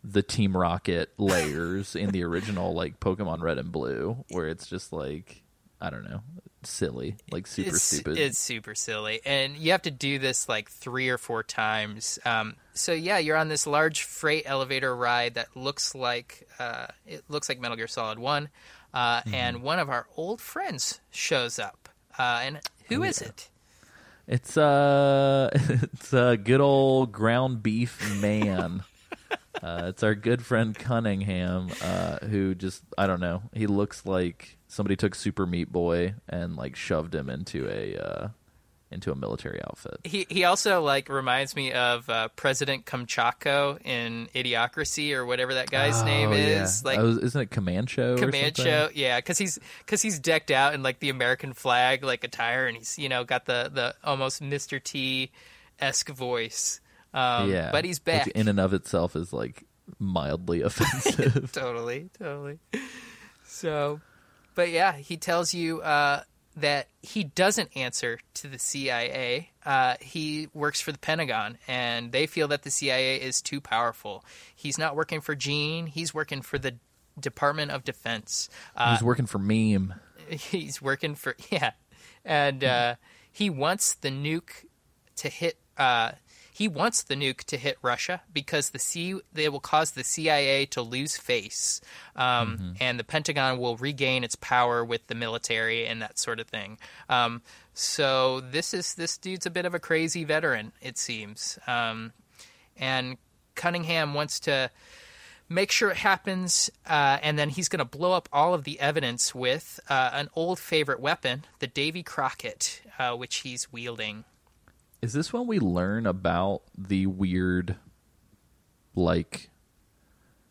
the Team Rocket layers in the original like Pokemon Red and Blue, where it's just like I don't know, silly, like super it's, stupid. It's super silly, and you have to do this like three or four times. Um, so yeah, you're on this large freight elevator ride that looks like uh, it looks like Metal Gear Solid One, uh, Mm-hmm. and one of our old friends shows up. Uh, and who is it? It's uh it's a good old ground beef man. uh, it's our good friend Cunningham, uh, who just I don't know. He looks like somebody took Super Meat Boy and like shoved him into a uh, into a military outfit. He he also like reminds me of uh, President Kamchako in Idiocracy or whatever that guy's name Oh, yeah. is. Like Oh, isn't it Comancho? or Comanche, yeah, because he's because he's decked out in like the American flag like attire, and he's you know got the the almost Mr. T esque voice. Um, yeah, but he's which back. in and of itself is like mildly offensive. totally, totally. So, but yeah, he tells you uh, that he doesn't answer to the CIA. Uh, he works for the Pentagon, and they feel that the CIA is too powerful. He's not working for Gene. He's working for the Department of Defense. Uh, He's working for Meme. he's working for yeah and uh, he wants the nuke to hit uh, he wants the nuke to hit Russia because the C they will cause the CIA to lose face, um, and the Pentagon will regain its power with the military and that sort of thing. Um, so this is this dude's a bit of a crazy veteran, it seems, um, and Cunningham wants to make sure it happens, uh, and then he's going to blow up all of the evidence with uh, an old favorite weapon, the Davy Crockett, uh, which he's wielding. Is this when we learn about the weird, like?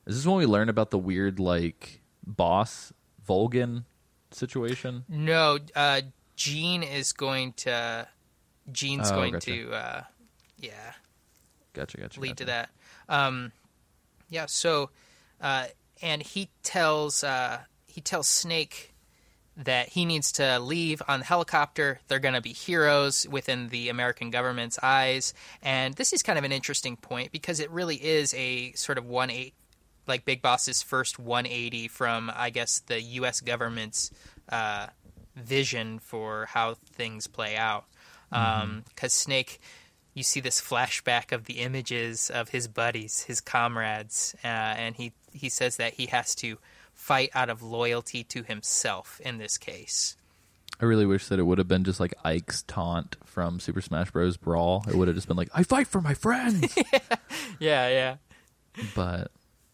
Is this when we learn about the weird, like, boss Volgin situation? No, uh, Gene is going to. Gene's Oh, going gotcha. to, uh, yeah, Gotcha, gotcha. lead gotcha. to that. Um, yeah. So, uh, and he tells uh, he tells Snake that he needs to leave on the helicopter. They're going to be heroes within the American government's eyes, and this is kind of an interesting point because it really is a sort of one eight, like Big Boss's first 180 from I guess the U.S. government's uh, vision for how things play out. Because Snake you see this flashback of the images of his buddies, his comrades, uh, and he he says that he has to fight out of loyalty to himself in this case. I really wish that it would have been just like Ike's taunt from Super Smash Bros. Brawl. It would have just been like, "I fight for my friends." Yeah, yeah. but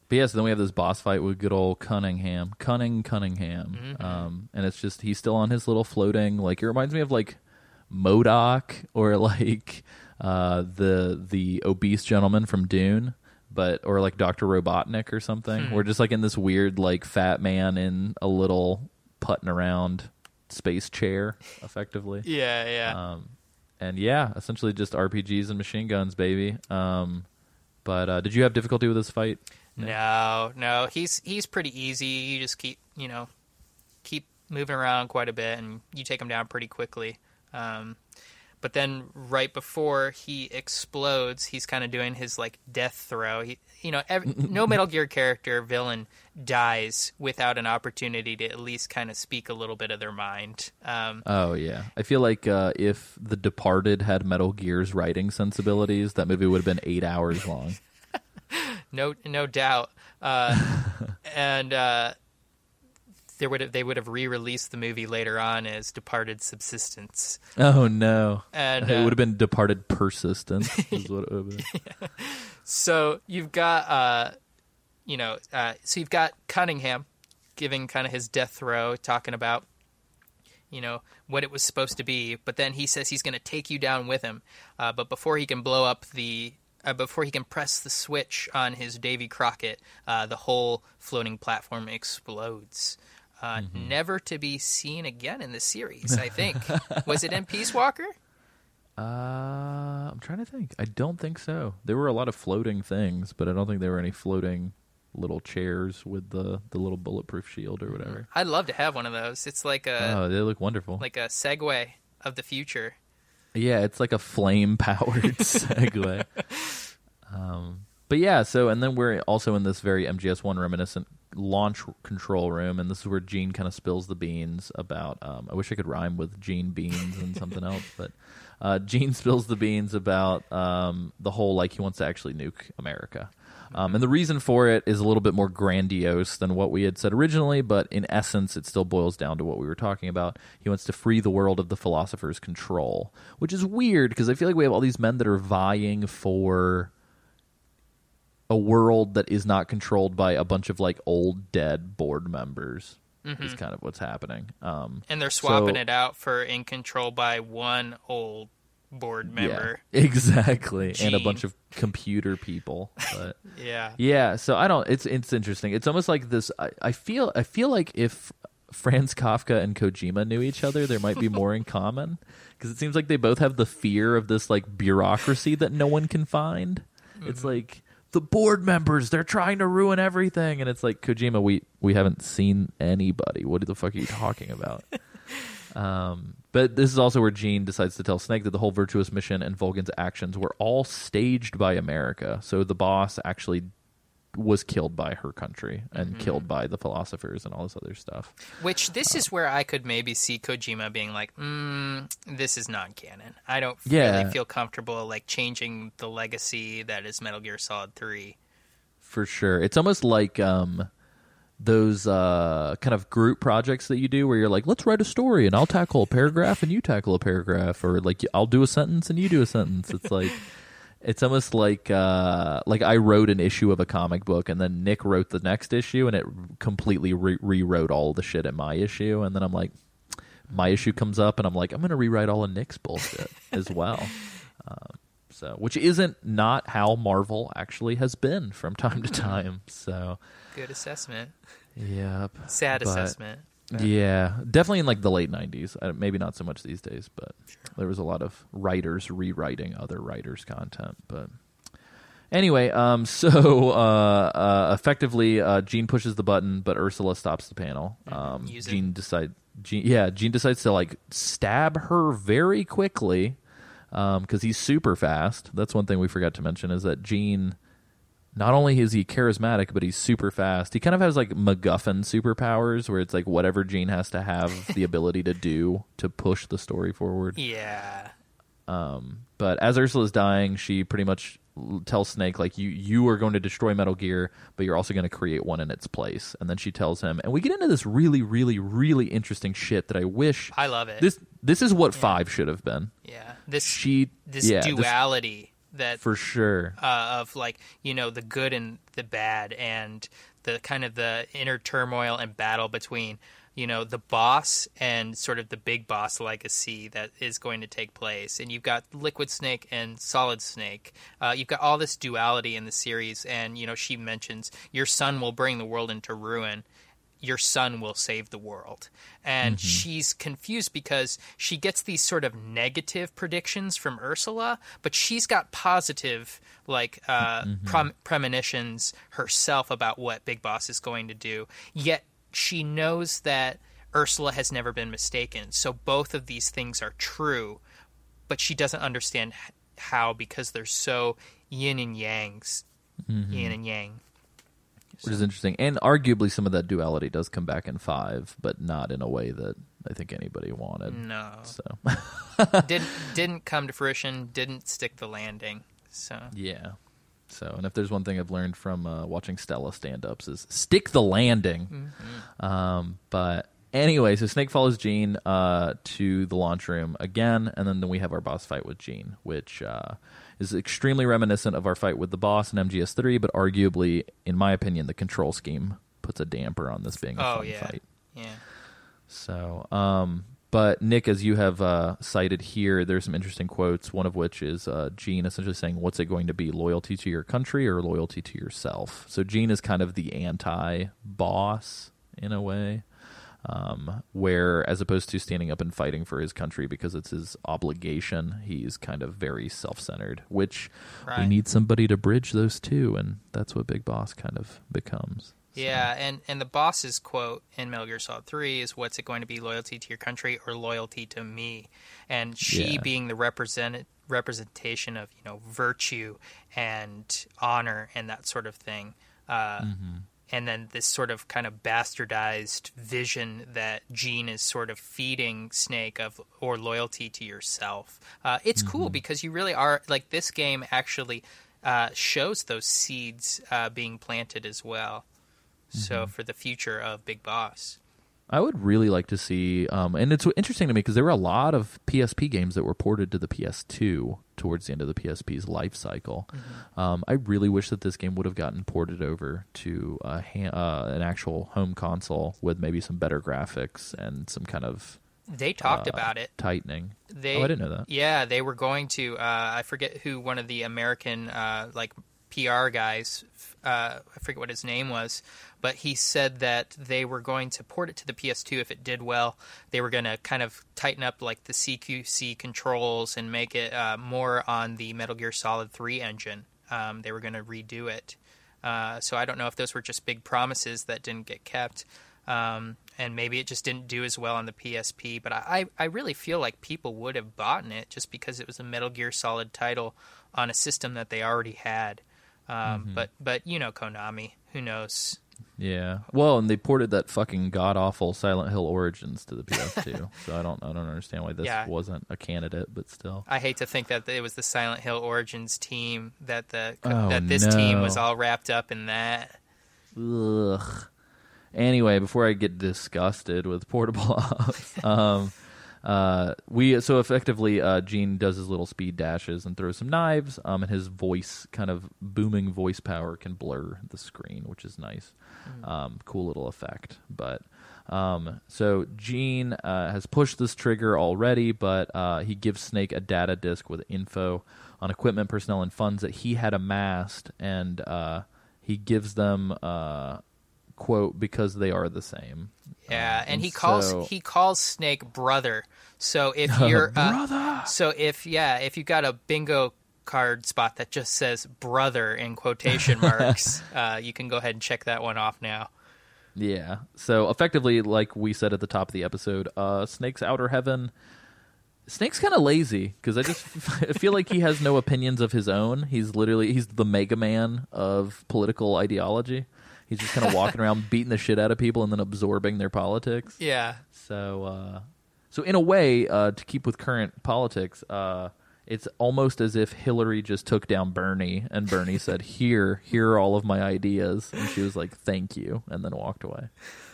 but yeah, so then we have this boss fight with good old Cunningham, Cunning Cunningham, um, and it's just he's still on his little floating. Like it reminds me of like MODOK or like uh, the the obese gentleman from Dune, but or like Doctor Robotnik or something. We're just like in this weird like fat man in a little putting around space chair, effectively. Yeah, yeah. Um, and yeah, essentially just RPGs and machine guns, baby. Um, but uh, did you have difficulty with this fight? No, no, he's he's pretty easy. You just keep you know keep moving around quite a bit, and you take him down pretty quickly. Um, but then right before he explodes, he's kind of doing his like death throw. He, you know, every, no Metal Gear character villain dies without an opportunity to at least kind of speak a little bit of their mind. Um, Oh yeah, I feel like uh, if The Departed had Metal Gear's writing sensibilities, that movie would have been eight hours long. no, no doubt. Uh, and uh, there would have, they would have re-released the movie later on as Departed Subsistence. Oh no, And it uh, would have been Departed Persistence. is what it would have been. So you've got, uh, you know, uh, so you've got Cunningham giving kind of his death throw, talking about, you know, what it was supposed to be. But then he says he's going to take you down with him. Uh, but before he can blow up the, uh, before he can press the switch on his Davy Crockett, uh, the whole floating platform explodes. Uh, Never to be seen again in the series. I think was it in Peace Walker? Uh, I'm trying to think. I don't think so. There were a lot of floating things, but I don't think there were any floating little chairs with the the little bulletproof shield or whatever. I'd love to have one of those. It's like a Oh, they look wonderful. like a Segway of the future. Yeah, it's like a flame powered Segway. Um, but yeah, so and then we're also in this very MGS one reminiscent launch control room, and this is where Gene kind of spills the beans about. Um, I wish I could rhyme with Gene Beans and something else, but uh, Gene spills the beans about um, the whole like he wants to actually nuke America. Um, and the reason for it is a little bit more grandiose than what we had said originally, but in essence, it still boils down to what we were talking about. He wants to free the world of the philosopher's control, which is weird because I feel like we have all these men that are vying for a world that is not controlled by a bunch of like old dead board members. Is kind of what's happening. Um, And they're swapping So- it out for in control by one old board member. Yeah, exactly, and a bunch of computer people. But Yeah. yeah, so I don't. It's it's interesting. It's almost like this. I, I feel I feel like if Franz Kafka and Kojima knew each other, there might be more in common because it seems like they both have the fear of this like bureaucracy that no one can find. It's like the board members they're trying to ruin everything. And it's like Kojima we we haven't seen anybody. What the fuck are you talking about? Um, but this is also where Gene decides to tell Snake that the whole virtuous mission and Volgin's actions were all staged by America. So the boss actually was killed by her country and killed by the philosophers and all this other stuff. Which this is where I could maybe see Kojima being like, mm, "This is non canon. I don't Yeah. really feel comfortable like changing the legacy that is Metal Gear Solid 3. For sure. It's almost like um, those uh, kind of group projects that you do where you're like, let's write a story and I'll tackle a paragraph and you tackle a paragraph, or like I'll do a sentence and you do a sentence. It's like. It's almost like uh, like I wrote an issue of a comic book, and then Nick wrote the next issue, and it completely re- rewrote all the shit in my issue, and then I'm like, my issue comes up, and I'm like, I'm gonna rewrite all of Nick's bullshit as well. Um, so, which isn't not how Marvel actually has been from time to time. So, Good assessment. yep. Sad But- assessment. Yeah, definitely in like the late '90s. Uh, maybe not so much these days, but there was a lot of writers rewriting other writers' content. But anyway, um, so uh, uh, effectively, uh, Gene pushes the button, but Ursula stops the panel. Um, Use it. Gene decide, Gene, yeah, Gene decides to like stab her very quickly because he's super fast. That's one thing we forgot to mention is that Gene not only is he charismatic, but he's super fast. He kind of has like MacGuffin superpowers, where it's like whatever Gene has to have the ability to do to push the story forward. Yeah. Um, but as Ursula's dying, she pretty much tells Snake like you you are going to destroy Metal Gear, but you're also going to create one in its place. And then she tells him, and we get into this really, really, really interesting shit that I wish I love it. this this is what five should have been. yeah. This She this yeah, this- duality that for sure. uh, of like you know the good and the bad and the kind of the inner turmoil and battle between you know the boss and sort of the big boss legacy that is going to take place. And you've got liquid snake and solid snake. Uh, you've got all this duality in the series. And you know she mentions your son will bring the world into ruin your son will save the world. And mm-hmm. she's confused because she gets these sort of negative predictions from Ursula, but she's got positive, like, uh, mm-hmm. prem- premonitions herself about what Big Boss is going to do. Yet she knows that Ursula has never been mistaken. So both of these things are true, but she doesn't understand how because they're so yin and yangs. Mm-hmm. Yin and yang. Which is interesting. And arguably, some of that duality does come back in five, but not in a way that I think anybody wanted. No. So didn't didn't come to fruition. Didn't stick the landing. So yeah. So, and if there's one thing I've learned from uh, watching Stella stand-ups is stick the landing. Um, but anyway, so Snake follows Gene uh, to the launch room again, and then we have our boss fight with Gene, which uh, is extremely reminiscent of our fight with the boss in MGS3, but arguably, in my opinion, the control scheme puts a damper on this being a Oh, fun yeah. fight. yeah. So, um, but Nick, as you have uh, cited here, there's some interesting quotes. One of which is uh, Gene essentially saying, "What's it going to be? Loyalty to your country or loyalty to yourself?" So Gene is kind of the anti-boss in a way, um, where as opposed to standing up and fighting for his country because it's his obligation, he's kind of very self-centered. Which we need somebody to bridge those two, and that's what Big Boss kind of becomes. Yeah, and, and the boss's quote in Metal Gear Solid 3 is what's it going to be loyalty to your country or loyalty to me? And she Yeah. being the represent representation of, you know, virtue and honor and that sort of thing. Uh, And then this sort of kind of bastardized vision that Gene is sort of feeding Snake of or loyalty to yourself. Uh, it's cool because you really are like this game actually uh, shows those seeds uh, being planted as well. So for the future of Big Boss. I would really like to see, um, and it's interesting to me because there were a lot of PSP games that were ported to the PS2 towards the end of the PSP's life cycle. Um, I really wish that this game would have gotten ported over to a ha- uh, an actual home console with maybe some better graphics and some kind of They talked uh, about it. tightening. They, oh, I didn't know that. Yeah, they were going to. Uh, I forget who one of the American uh, like PR guys. Uh, I forget what his name was, but he said that they were going to port it to the PS2 if it did well. They were going to kind of tighten up like the CQC controls and make it uh, more on the Metal Gear Solid 3 engine. Um, they were going to redo it. Uh, so I don't know if those were just big promises that didn't get kept. Um, and maybe it just didn't do as well on the PSP, but I, I really feel like people would have bought it just because it was a Metal Gear Solid title on a system that they already had. Um, But but you know Konami, who knows? Yeah. Well, and they ported that fucking god awful Silent Hill Origins to the PS2, so I don't I don't understand why this Yeah. wasn't a candidate, but still. I hate to think that it was the Silent Hill Origins team that the Oh, that this team was all wrapped up in that. Ugh. Anyway, before I get disgusted with portable ops, um, uh, we so effectively uh, Gene does his little speed dashes and throws some knives, um, and his voice kind of booming voice power can blur the screen, which is nice. Um, cool little effect, but. Um, so Gene uh, has pushed this trigger already, but uh, he gives Snake a data disk with info on equipment, personnel, and funds that he had amassed, and uh, he gives them uh, quote because they are the same. Yeah, and he calls so- he calls Snake brother. So if you're uh, so if yeah, if you got a bingo card spot that just says brother in quotation marks, uh, you can go ahead and check that one off now. Yeah. So effectively, like we said at the top of the episode, uh, Snake's outer heaven. Snake's kind of lazy because I just I feel like he has no opinions of his own. He's literally he's the Mega Man of political ideology. He's just kind of walking around beating the shit out of people and then absorbing their politics. Yeah. So, uh, so in a way, uh, to keep with current politics, uh, it's almost as if Hillary just took down Bernie, and Bernie said, "Here, here are all of my ideas," and she was like, "Thank you," and then walked away.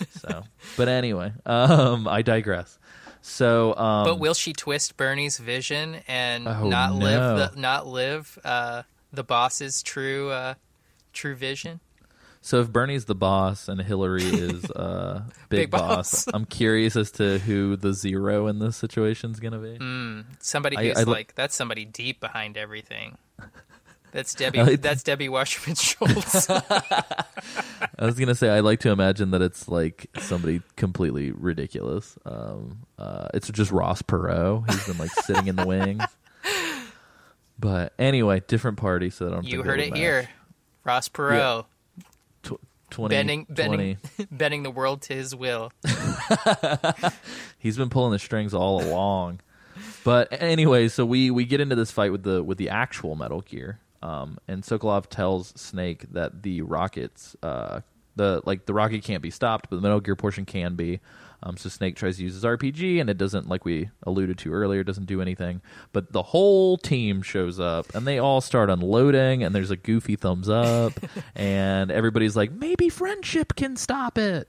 So, but anyway, um, I digress. So, um, But will she twist Bernie's vision and Oh, not no. live the not live uh, the boss's true uh, true vision? So if Bernie's the boss and Hillary is uh, big, Big boss, boss. I'm curious as to who the zero in this situation is going to be. Somebody I- who's I li- like that's somebody deep behind everything. That's Debbie. I- that's Debbie Wasserman Schultz. I was gonna say I like to imagine that it's like somebody completely ridiculous. Um, uh, it's just Ross Perot. He's been like sitting in the wings. But anyway, different party, so I don't. You heard it match. here. Ross Perot Tw- 20, bending, 20. bending, bending the world to his will. He's been pulling the strings all along. But anyway, so we we get into this fight with the with the actual Metal Gear, um, and Sokolov tells Snake that the rockets, uh, the like the rocket can't be stopped, but the Metal Gear portion can be. Um, so Snake tries to use his RPG, and it doesn't, like we alluded to earlier, doesn't do anything. But the whole team shows up, and they all start unloading, and there's a goofy thumbs up, and everybody's like, maybe friendship can stop it.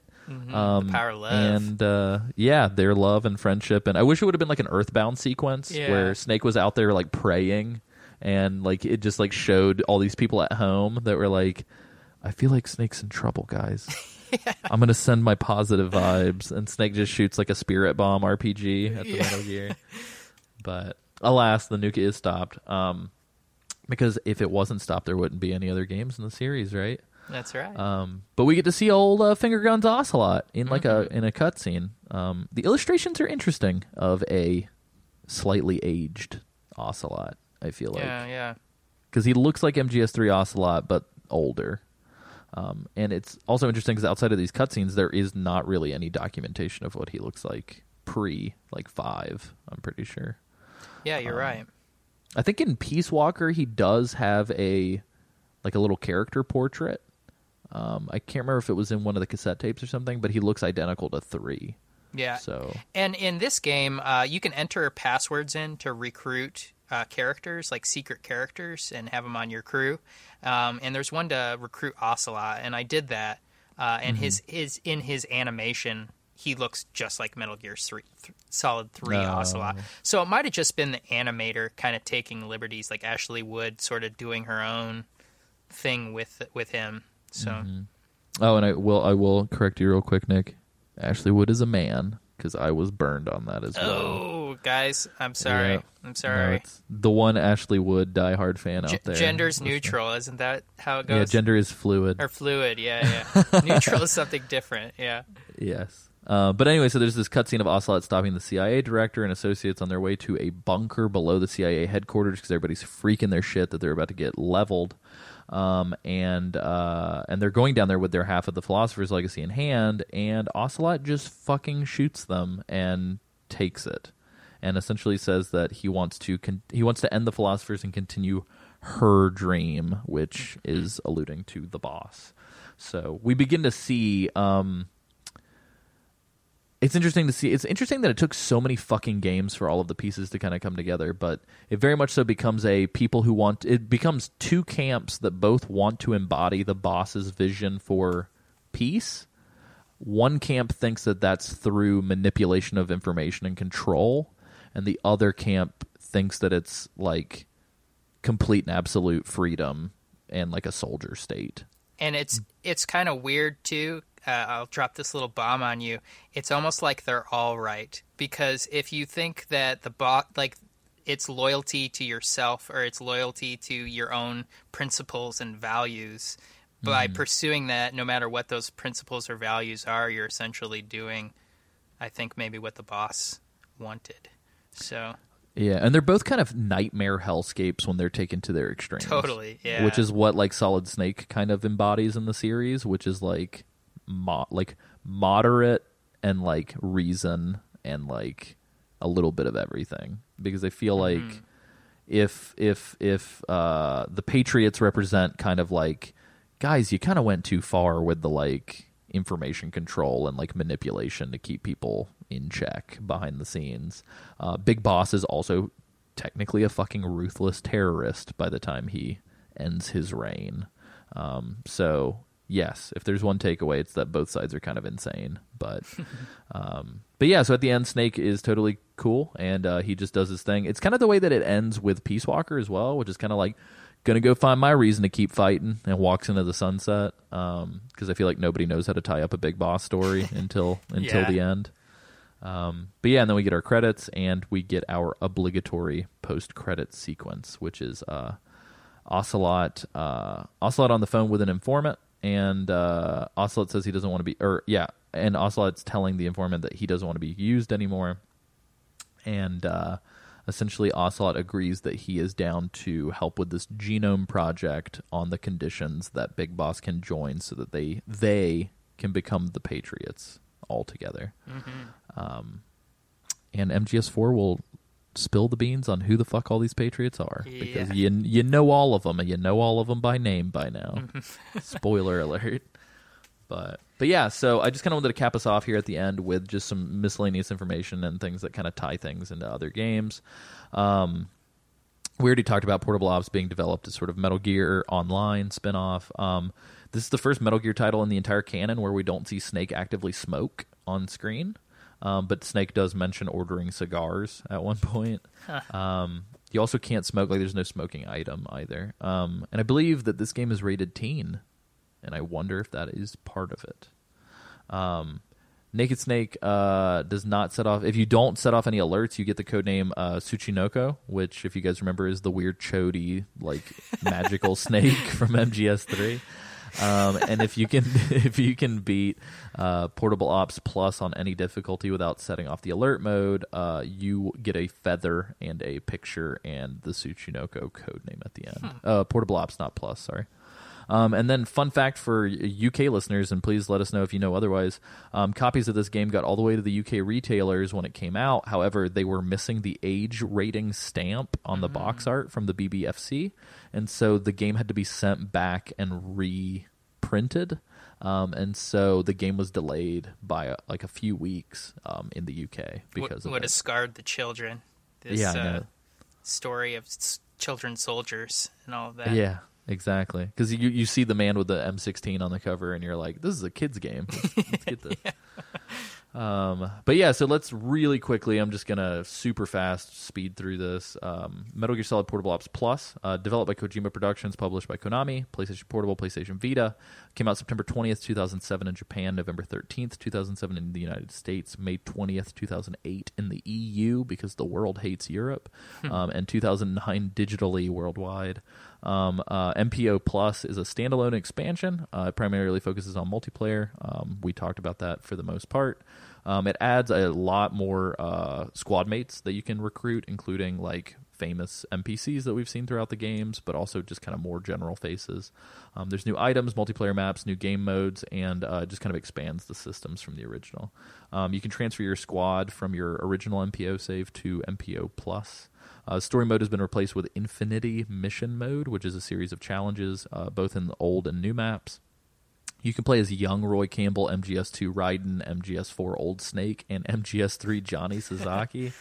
Um, power love. And uh, yeah, their love and friendship. And I wish it would have been like an Earthbound sequence Yeah. where Snake was out there like praying, and like it just like showed all these people at home that were like, I feel like Snake's in trouble, guys. I'm gonna send my positive vibes, and Snake just shoots like a spirit bomb RPG at the Yeah. Metal Gear. But alas, the nuke is stopped. Um, because if it wasn't stopped, there wouldn't be any other games in the series, right? That's right. Um, but we get to see old uh, Finger Guns Ocelot in like a in a cutscene. Um, the illustrations are interesting of a slightly aged Ocelot. I feel like yeah, yeah. because he looks like MGS3 Ocelot but older. Um, and it's also interesting because outside of these cutscenes, there is not really any documentation of what he looks like pre like five. I'm pretty sure. Yeah, you're Um, right. I think in Peace Walker he does have a like a little character portrait. Um, I can't remember if it was in one of the cassette tapes or something, but he looks identical to three. Yeah. So And in this game, uh, you can enter passwords in to recruit uh, characters, like secret characters, and have them on your crew. Um, and there's one to recruit Ocelot, and I did that. Uh, and his his in his animation, he looks just like Metal Gear Three, th- Solid Three Oh. Ocelot. So it might have just been the animator kind of taking liberties, like Ashley Wood, sort of doing her own thing with with him. So oh, and I will I will correct you real quick, Nick. Ashley Wood is a man because I was burned on that as well. oh, guys, I'm sorry. Yeah. I'm No, sorry. it's the one Ashley Wood diehard fan out G- there. gender's neutral, isn't that how it goes? Yeah, gender is fluid. or fluid. Yeah, yeah. neutral is something different. Yeah. Yes. Uh, but anyway, so there's this cutscene of Ocelot stopping the CIA director and associates on their way to a bunker below the CIA headquarters because everybody's freaking their shit that they're about to get leveled. Um, and uh, and they're going down there with their half of the Philosopher's Legacy in hand, and Ocelot just fucking shoots them and takes it, and essentially says that he wants to con- he wants to end the Philosophers and continue her dream, which is alluding to the boss. So we begin to see. Um, it's interesting to see. It's interesting that it took so many fucking games for all of the pieces to kind of come together, but it very much so becomes a people who want. It becomes two camps that both want to embody the boss's vision for peace. One camp thinks that that's through manipulation of information and control, and the other camp thinks that it's like complete and absolute freedom and like a soldier state. And it's it's kind of weird too. Uh, I'll drop this little bomb on you. It's almost like they're all right because if you think that the bot like it's loyalty to yourself or it's loyalty to your own principles and values by pursuing that no matter what those principles or values are you're essentially doing i think maybe what the boss wanted so Yeah, and they're both kind of nightmare hellscapes when they're taken to their extremes. Totally, yeah. Which is what like Solid Snake kind of embodies in the series, which is like mo- like moderate and like reason and like a little bit of everything. Because I feel Mm-hmm. like if if if uh the patriots represent kind of like guys you kind of went too far with the like information control and like manipulation to keep people in check behind the scenes. Uh big boss is also technically a fucking ruthless terrorist by the time he ends his reign. Um so yes if there's one takeaway it's that both sides are kind of insane but um, but yeah, so at the end, Snake is totally cool, and uh, he just does his thing. It's kind of the way that it ends with Peace Walker as well, which is kind of like gonna go find my reason to keep fighting, and walks into the sunset. Because I feel like nobody knows how to tie up a big boss story until until Yeah. the end. Um, but yeah, and then we get our credits, and we get our obligatory post credit sequence, which is uh, Ocelot uh, Ocelot on the phone with an informant, and uh, Ocelot says he doesn't want to be, or yeah, and Ocelot's telling the informant that he doesn't want to be used anymore, and uh, essentially Ocelot agrees that he is down to help with this genome project on the conditions that Big Boss can join, so that they they can become the Patriots altogether. Um, and MGS4 will spill the beans on who the fuck all these Patriots are because Yeah. you you know all of them and you know all of them by name by now. Spoiler alert. But but yeah, so I just kind of wanted to cap us off here at the end with just some miscellaneous information and things that kind of tie things into other games. Um, we already talked about Portable Ops being developed as sort of Metal Gear Online spinoff. Um, this is the first Metal Gear title in the entire canon where we don't see Snake actively smoke on screen. Um, but Snake does mention ordering cigars at one point. Um, you also can't smoke; like there's no smoking item either. Um, and I believe that this game is rated teen, and I wonder if that is part of it. Um, Naked Snake uh, does not set off. If you don't set off any alerts, you get the codename uh, Tsuchinoko, which, if you guys remember, is the weird chody like magical snake from MGS3. Um, and if you can, if you can beat uh, Portable Ops Plus on any difficulty without setting off the alert mode, uh, you get a feather and a picture and the Tsuchinoko codename at the end. Uh, Portable Ops, not Plus. Sorry. Um, and then, fun fact for UK listeners, and please let us know if you know otherwise. Um, copies of this game got all the way to the UK retailers when it came out. However, they were missing the age rating stamp on the box art from the BBFC, and so the game had to be sent back and reprinted. Um, and so the game was delayed by uh, like a few weeks um, in the UK because Would, of would it. have scarred the children. This Yeah, uh, story of s- children soldiers and all of that. Yeah, exactly. Because you you see the man with the M16 on the cover, and you're like, "This is a kids game." Let's, let's get this. Um, but yeah, so let's really quickly. I'm just gonna super fast speed through this. Um, Metal Gear Solid Portable Ops Plus, uh, developed by Kojima Productions, published by Konami, PlayStation Portable, PlayStation Vita, came out September 20th, 2007 in Japan, November 13th, 2007 in the United States, May 20th, 2008 in the EU because the world hates Europe, um, and 2009 digitally worldwide. Um, uh, MPO Plus is a standalone expansion. Uh, it primarily focuses on multiplayer. Um, we talked about that for the most part. Um, it adds a lot more uh, squad mates that you can recruit, including like famous NPCs that we've seen throughout the games, but also just kind of more general faces. Um, there's new items, multiplayer maps, new game modes, and uh, just kind of expands the systems from the original. Um, you can transfer your squad from your original MPO save to MPO Plus. Uh, story mode has been replaced with Infinity Mission Mode, which is a series of challenges, uh, both in the old and new maps. You can play as young Roy Campbell, MGS2 Raiden, MGS4 Old Snake, and MGS3 Johnny Sasaki,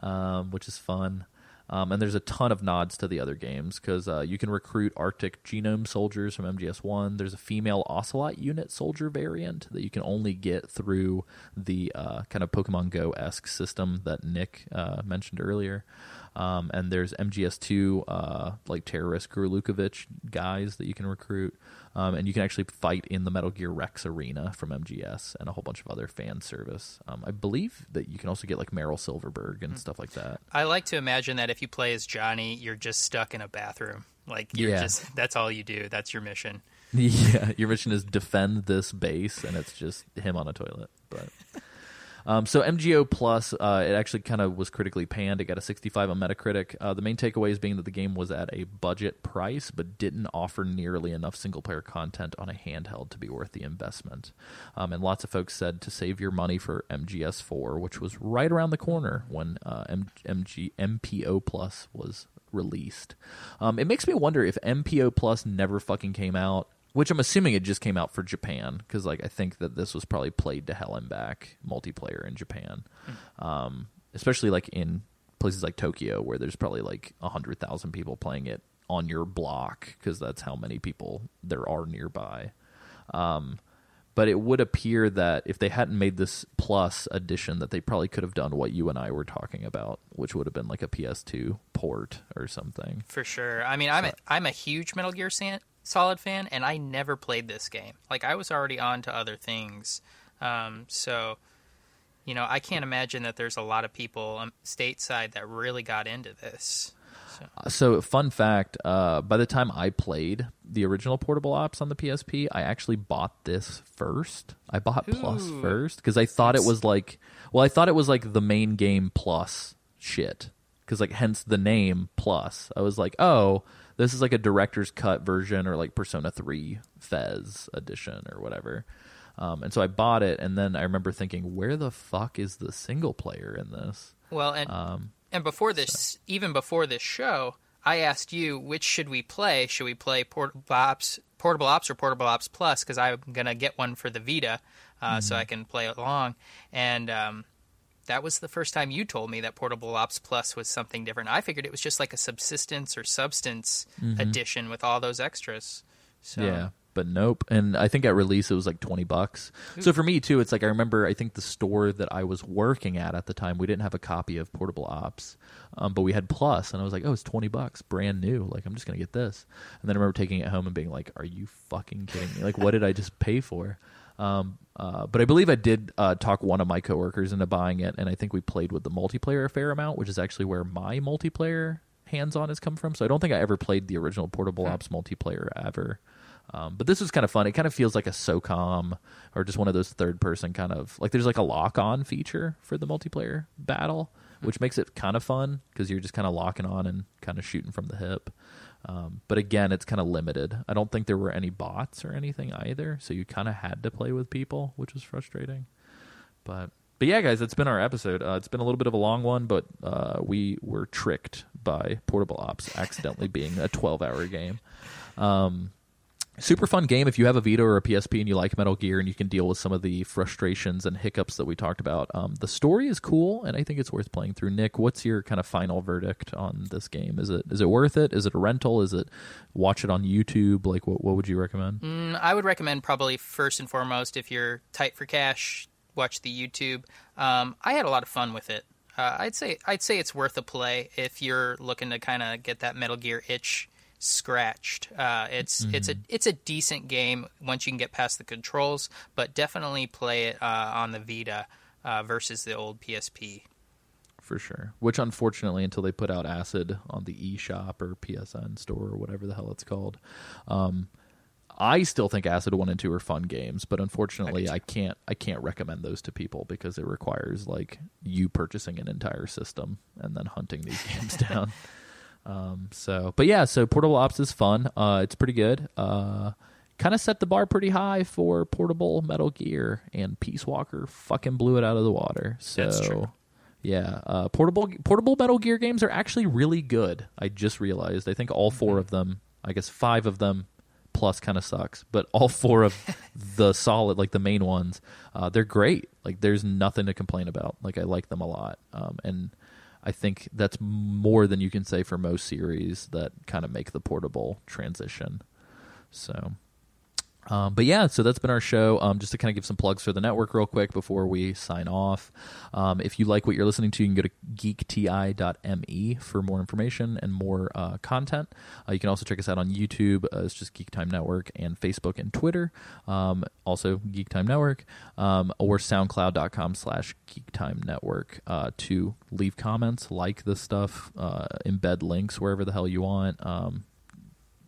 um, which is fun. Um, and there's a ton of nods to the other games because uh, you can recruit Arctic genome soldiers from MGS1. There's a female Ocelot unit soldier variant that you can only get through the uh, kind of Pokemon Go esque system that Nick uh, mentioned earlier. Um, and there's MGS2 uh, like terrorist Gurlukovich guys that you can recruit. Um, and you can actually fight in the Metal Gear Rex arena from MGS and a whole bunch of other fan service. Um, I believe that you can also get like Meryl Silverburgh and stuff like that. I like to imagine that if you play as Johnny, you're just stuck in a bathroom. Like you're Yeah. just that's all you do. That's your mission. Yeah, your mission is defend this base, and it's just him on a toilet. But um, so MGO Plus, uh, it actually kind of was critically panned. It got a 65 on Metacritic. Uh, the main takeaways being that the game was at a budget price, but didn't offer nearly enough single player content on a handheld to be worth the investment. Um, and lots of folks said to save your money for MGS4, which was right around the corner when uh, M- MG MPO Plus was released. Um, it makes me wonder if MPO Plus never fucking came out, which I'm assuming it just came out for Japan because like I think that this was probably played to hell and back multiplayer in Japan, um, especially like in places like Tokyo where there's probably like a hundred thousand people playing it on your block because that's how many people there are nearby. Um, but it would appear that if they hadn't made this plus edition that they probably could have done what you and I were talking about which would have been like a PS2 port or something For sure. I mean, I'm a, I'm a huge Metal Gear San- Solid fan, and I never played this game. Like I was already on to other things, um, so you know I can't imagine that there's a lot of people um, stateside that really got into this. So, fun fact: uh, by the time I played the original Portable Ops on the PSP, I actually bought this first. I bought Ooh. first because I thought it was like, well, I thought it was like the main game plus shit. Because like, hence the name Plus. I was like, oh, this is like a director's cut version or like Persona Three FES edition or whatever. Um, and so I bought it, and then I remember thinking, where the fuck is the single player in this? Well, and Um, and before this, even before this show, I asked you which should we play? Should we play Portable Ops, Portable Ops, or Portable Ops Plus? Because I'm gonna get one for the Vita, uh, so I can play along. And um, that was the first time you told me that Portable Ops Plus was something different. I figured it was just like a subsistence or substance edition with all those extras. So Yeah, but nope. And I think at release it was like twenty bucks. So for me too, it's like I remember. I think the store that I was working at at the time, we didn't have a copy of Portable Ops, um, but we had Plus, and I was like, oh, it's twenty bucks, brand new. Like I'm just gonna get this. And then I remember taking it home and being like, are you fucking kidding me? Like what did I just pay for? Um, uh, but I believe I did uh, talk one of my coworkers into buying it, and I think we played with the multiplayer a fair amount, which is actually where my multiplayer hands-on has come from. So I don't think I ever played the original Portable Ops multiplayer ever. Um, but this was kind of fun. It kind of feels like a SOCOM or just one of those third-person kind of like there's like a lock-on feature for the multiplayer battle, which makes it kind of fun because you're just kind of locking on and kind of shooting from the hip. Um, but again, it's kind of limited. I don't think there were any bots or anything either, so you kind of had to play with people, which was frustrating. But but yeah, guys, that's been our episode. Uh, it's been a little bit of a long one, but uh, we were tricked by Portable Ops accidentally being a 12-hour game. Um, super fun game if you have a Vita or a PSP and you like Metal Gear and you can deal with some of the frustrations and hiccups that we talked about. Um, the story is cool and I think it's worth playing through. Nick, what's your kind of final verdict on this game? Is it is it worth it? Is it a rental? Is it watch it on YouTube? Like what what would you recommend? Mm, I would recommend probably first and foremost if you're tight for cash, watch the YouTube. Um, I had a lot of fun with it. Uh, I'd say I'd say it's worth a play if you're looking to kind of get that Metal Gear itch scratched. Uh, it's it's a it's a decent game once you can get past the controls, but definitely play it uh, on the Vita uh, versus the old PSP. for sure. Which unfortunately, until they put out Acid on the eShop or PSN store or whatever the hell it's called, um, I still think Acid One and Two are fun games. But unfortunately, I can't I can't recommend those to people because it requires like you purchasing an entire system and then hunting these games down. Um, so, but yeah, so Portable Ops is fun. Uh, it's pretty good. Uh, kind of set the bar pretty high for portable Metal Gear, and Peace Walker fucking blew it out of the water. So, That's true. yeah, uh, portable portable Metal Gear games are actually really good. I just realized. I think all 4 of them, I guess five of them plus kind of sucks, but all four of the solid, like the main ones, uh, they're great. Like there's nothing to complain about. Like I like them a lot, um, and I think that's more than you can say for most series that kind of make the portable transition. So. Um, but yeah, so that's been our show. Um, just to kind of give some plugs for the network real quick before we sign off. Um, if you like what you're listening to, you can go to geekti.me for more information and more uh, content. Uh, you can also check us out on YouTube. Uh, it's just Geek Time Network and Facebook and Twitter. Um, also Geek Time Network um, or SoundCloud.com slash Geek Time Network uh, to leave comments, like the stuff, uh, embed links wherever the hell you want.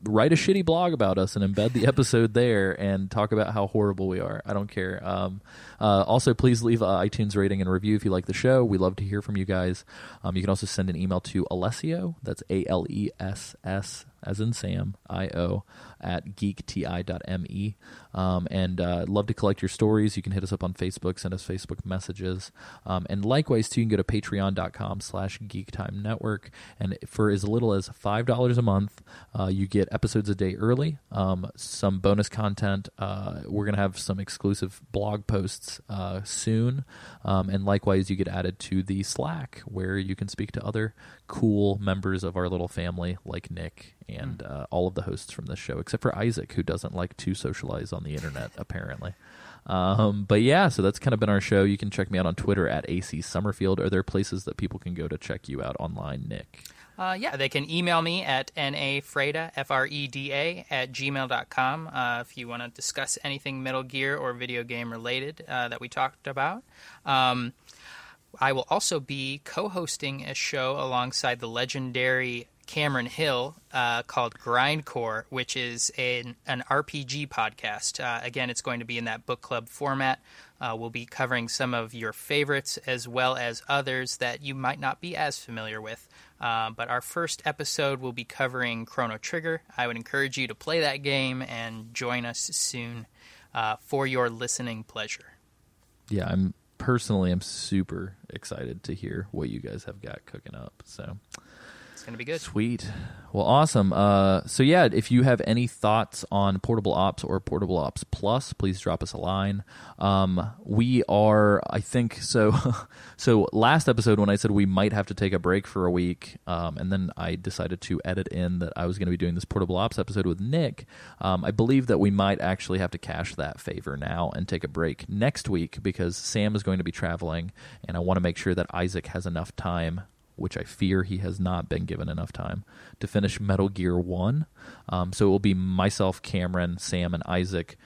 Write a shitty blog about us and embed the episode there and talk about how horrible we are. I don't care. Um, uh, also, please leave a iTunes rating and review if you like the show. We love to hear from you guys. Um, you can also send an email to Alessio. That's A L E S S as in Sam I O at geekti.me. Um, and uh, love to collect your stories. You can hit us up on Facebook, send us Facebook messages. Um, and likewise, too, you can go to patreon.com slash geektime network. And for as little as $5 a month, uh, you get episodes a day early, um, some bonus content. Uh, we're going to have some exclusive blog posts uh, soon. Um, and likewise, you get added to the Slack where you can speak to other cool members of our little family like Nick and uh, all of the hosts from this show, except for Isaac, who doesn't like to socialize on the internet, apparently. Um, but yeah, so that's kind of been our show. You can check me out on Twitter at AC Summerfield. Are there places that people can go to check you out online, Nick? Uh, yeah, they can email me at nafreda, F-R-E-D-A, at gmail.com uh, if you want to discuss anything Metal Gear or video game related uh, that we talked about. Um, I will also be co-hosting a show alongside the legendary Cameron Hill uh, called Grindcore, which is an, an RPG podcast. Uh, again, it's going to be in that book club format. Uh, we'll be covering some of your favorites as well as others that you might not be as familiar with. Uh, but our first episode will be covering Chrono Trigger. I would encourage you to play that game and join us soon uh, for your listening pleasure. Yeah, I'm personally I'm super excited to hear what you guys have got cooking up. So it's going to be good. Sweet. Well, awesome. Uh, so yeah, if you have any thoughts on Portable Ops or Portable Ops Plus, please drop us a line. Um, we are, I think, so. so last episode when I said we might have to take a break for a week, um, and then I decided to edit in that I was going to be doing this Portable Ops episode with Nick. Um, I believe that we might actually have to cash that favor now and take a break next week because Sam is going to be traveling, and I want to make sure that Isaac has enough time which I fear he has not been given enough time to finish Metal Gear 1. Um, so it will be myself, Cameron, Sam, and Isaac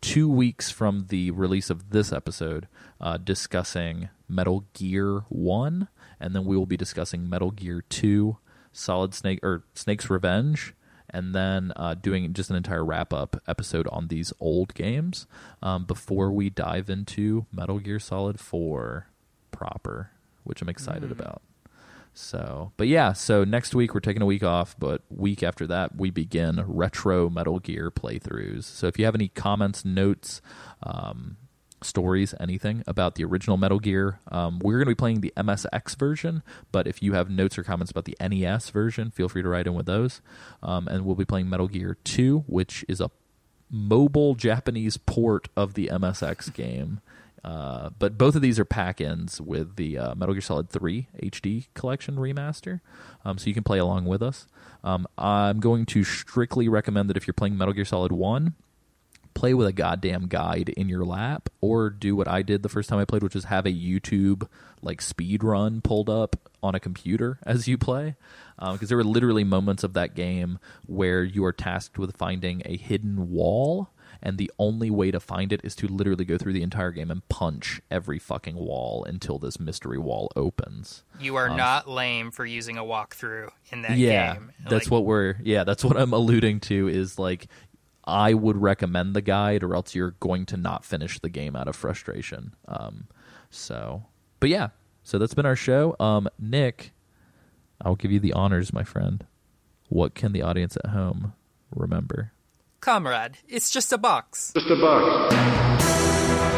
two weeks from the release of this episode uh, discussing Metal Gear 1, and then we will be discussing Metal Gear 2, Solid Snake, or Snake's Revenge. And then uh, doing just an entire wrap up episode on these old games um, before we dive into Metal Gear Solid 4 proper, which I'm excited mm. about. So, but yeah, so next week we're taking a week off, but week after that we begin retro Metal Gear playthroughs. So if you have any comments, notes, um, stories, anything about the original Metal Gear, um, we're going to be playing the MSX version. But if you have notes or comments about the NES version, feel free to write in with those. Um, and we'll be playing Metal Gear 2, which is a mobile Japanese port of the MSX game. Uh, but both of these are pack-ins with the uh, Metal Gear Solid 3 HD collection remaster, um, so you can play along with us. Um, I'm going to strictly recommend that if you're playing Metal Gear Solid 1, play with a goddamn guide in your lap, or do what I did the first time I played, which is have a YouTube like speed run pulled up on a computer as you play. Because um, there were literally moments of that game where you are tasked with finding a hidden wall and the only way to find it is to literally go through the entire game and punch every fucking wall until this mystery wall opens. You are um, not lame for using a walkthrough in that yeah, game. That's like, what we're yeah, that's what I'm alluding to is like I would recommend the guide or else you're going to not finish the game out of frustration. Um so but yeah, so that's been our show. Um Nick, I'll give you the honors, my friend. What can the audience at home remember? Comrade, it's just a box. Just a box.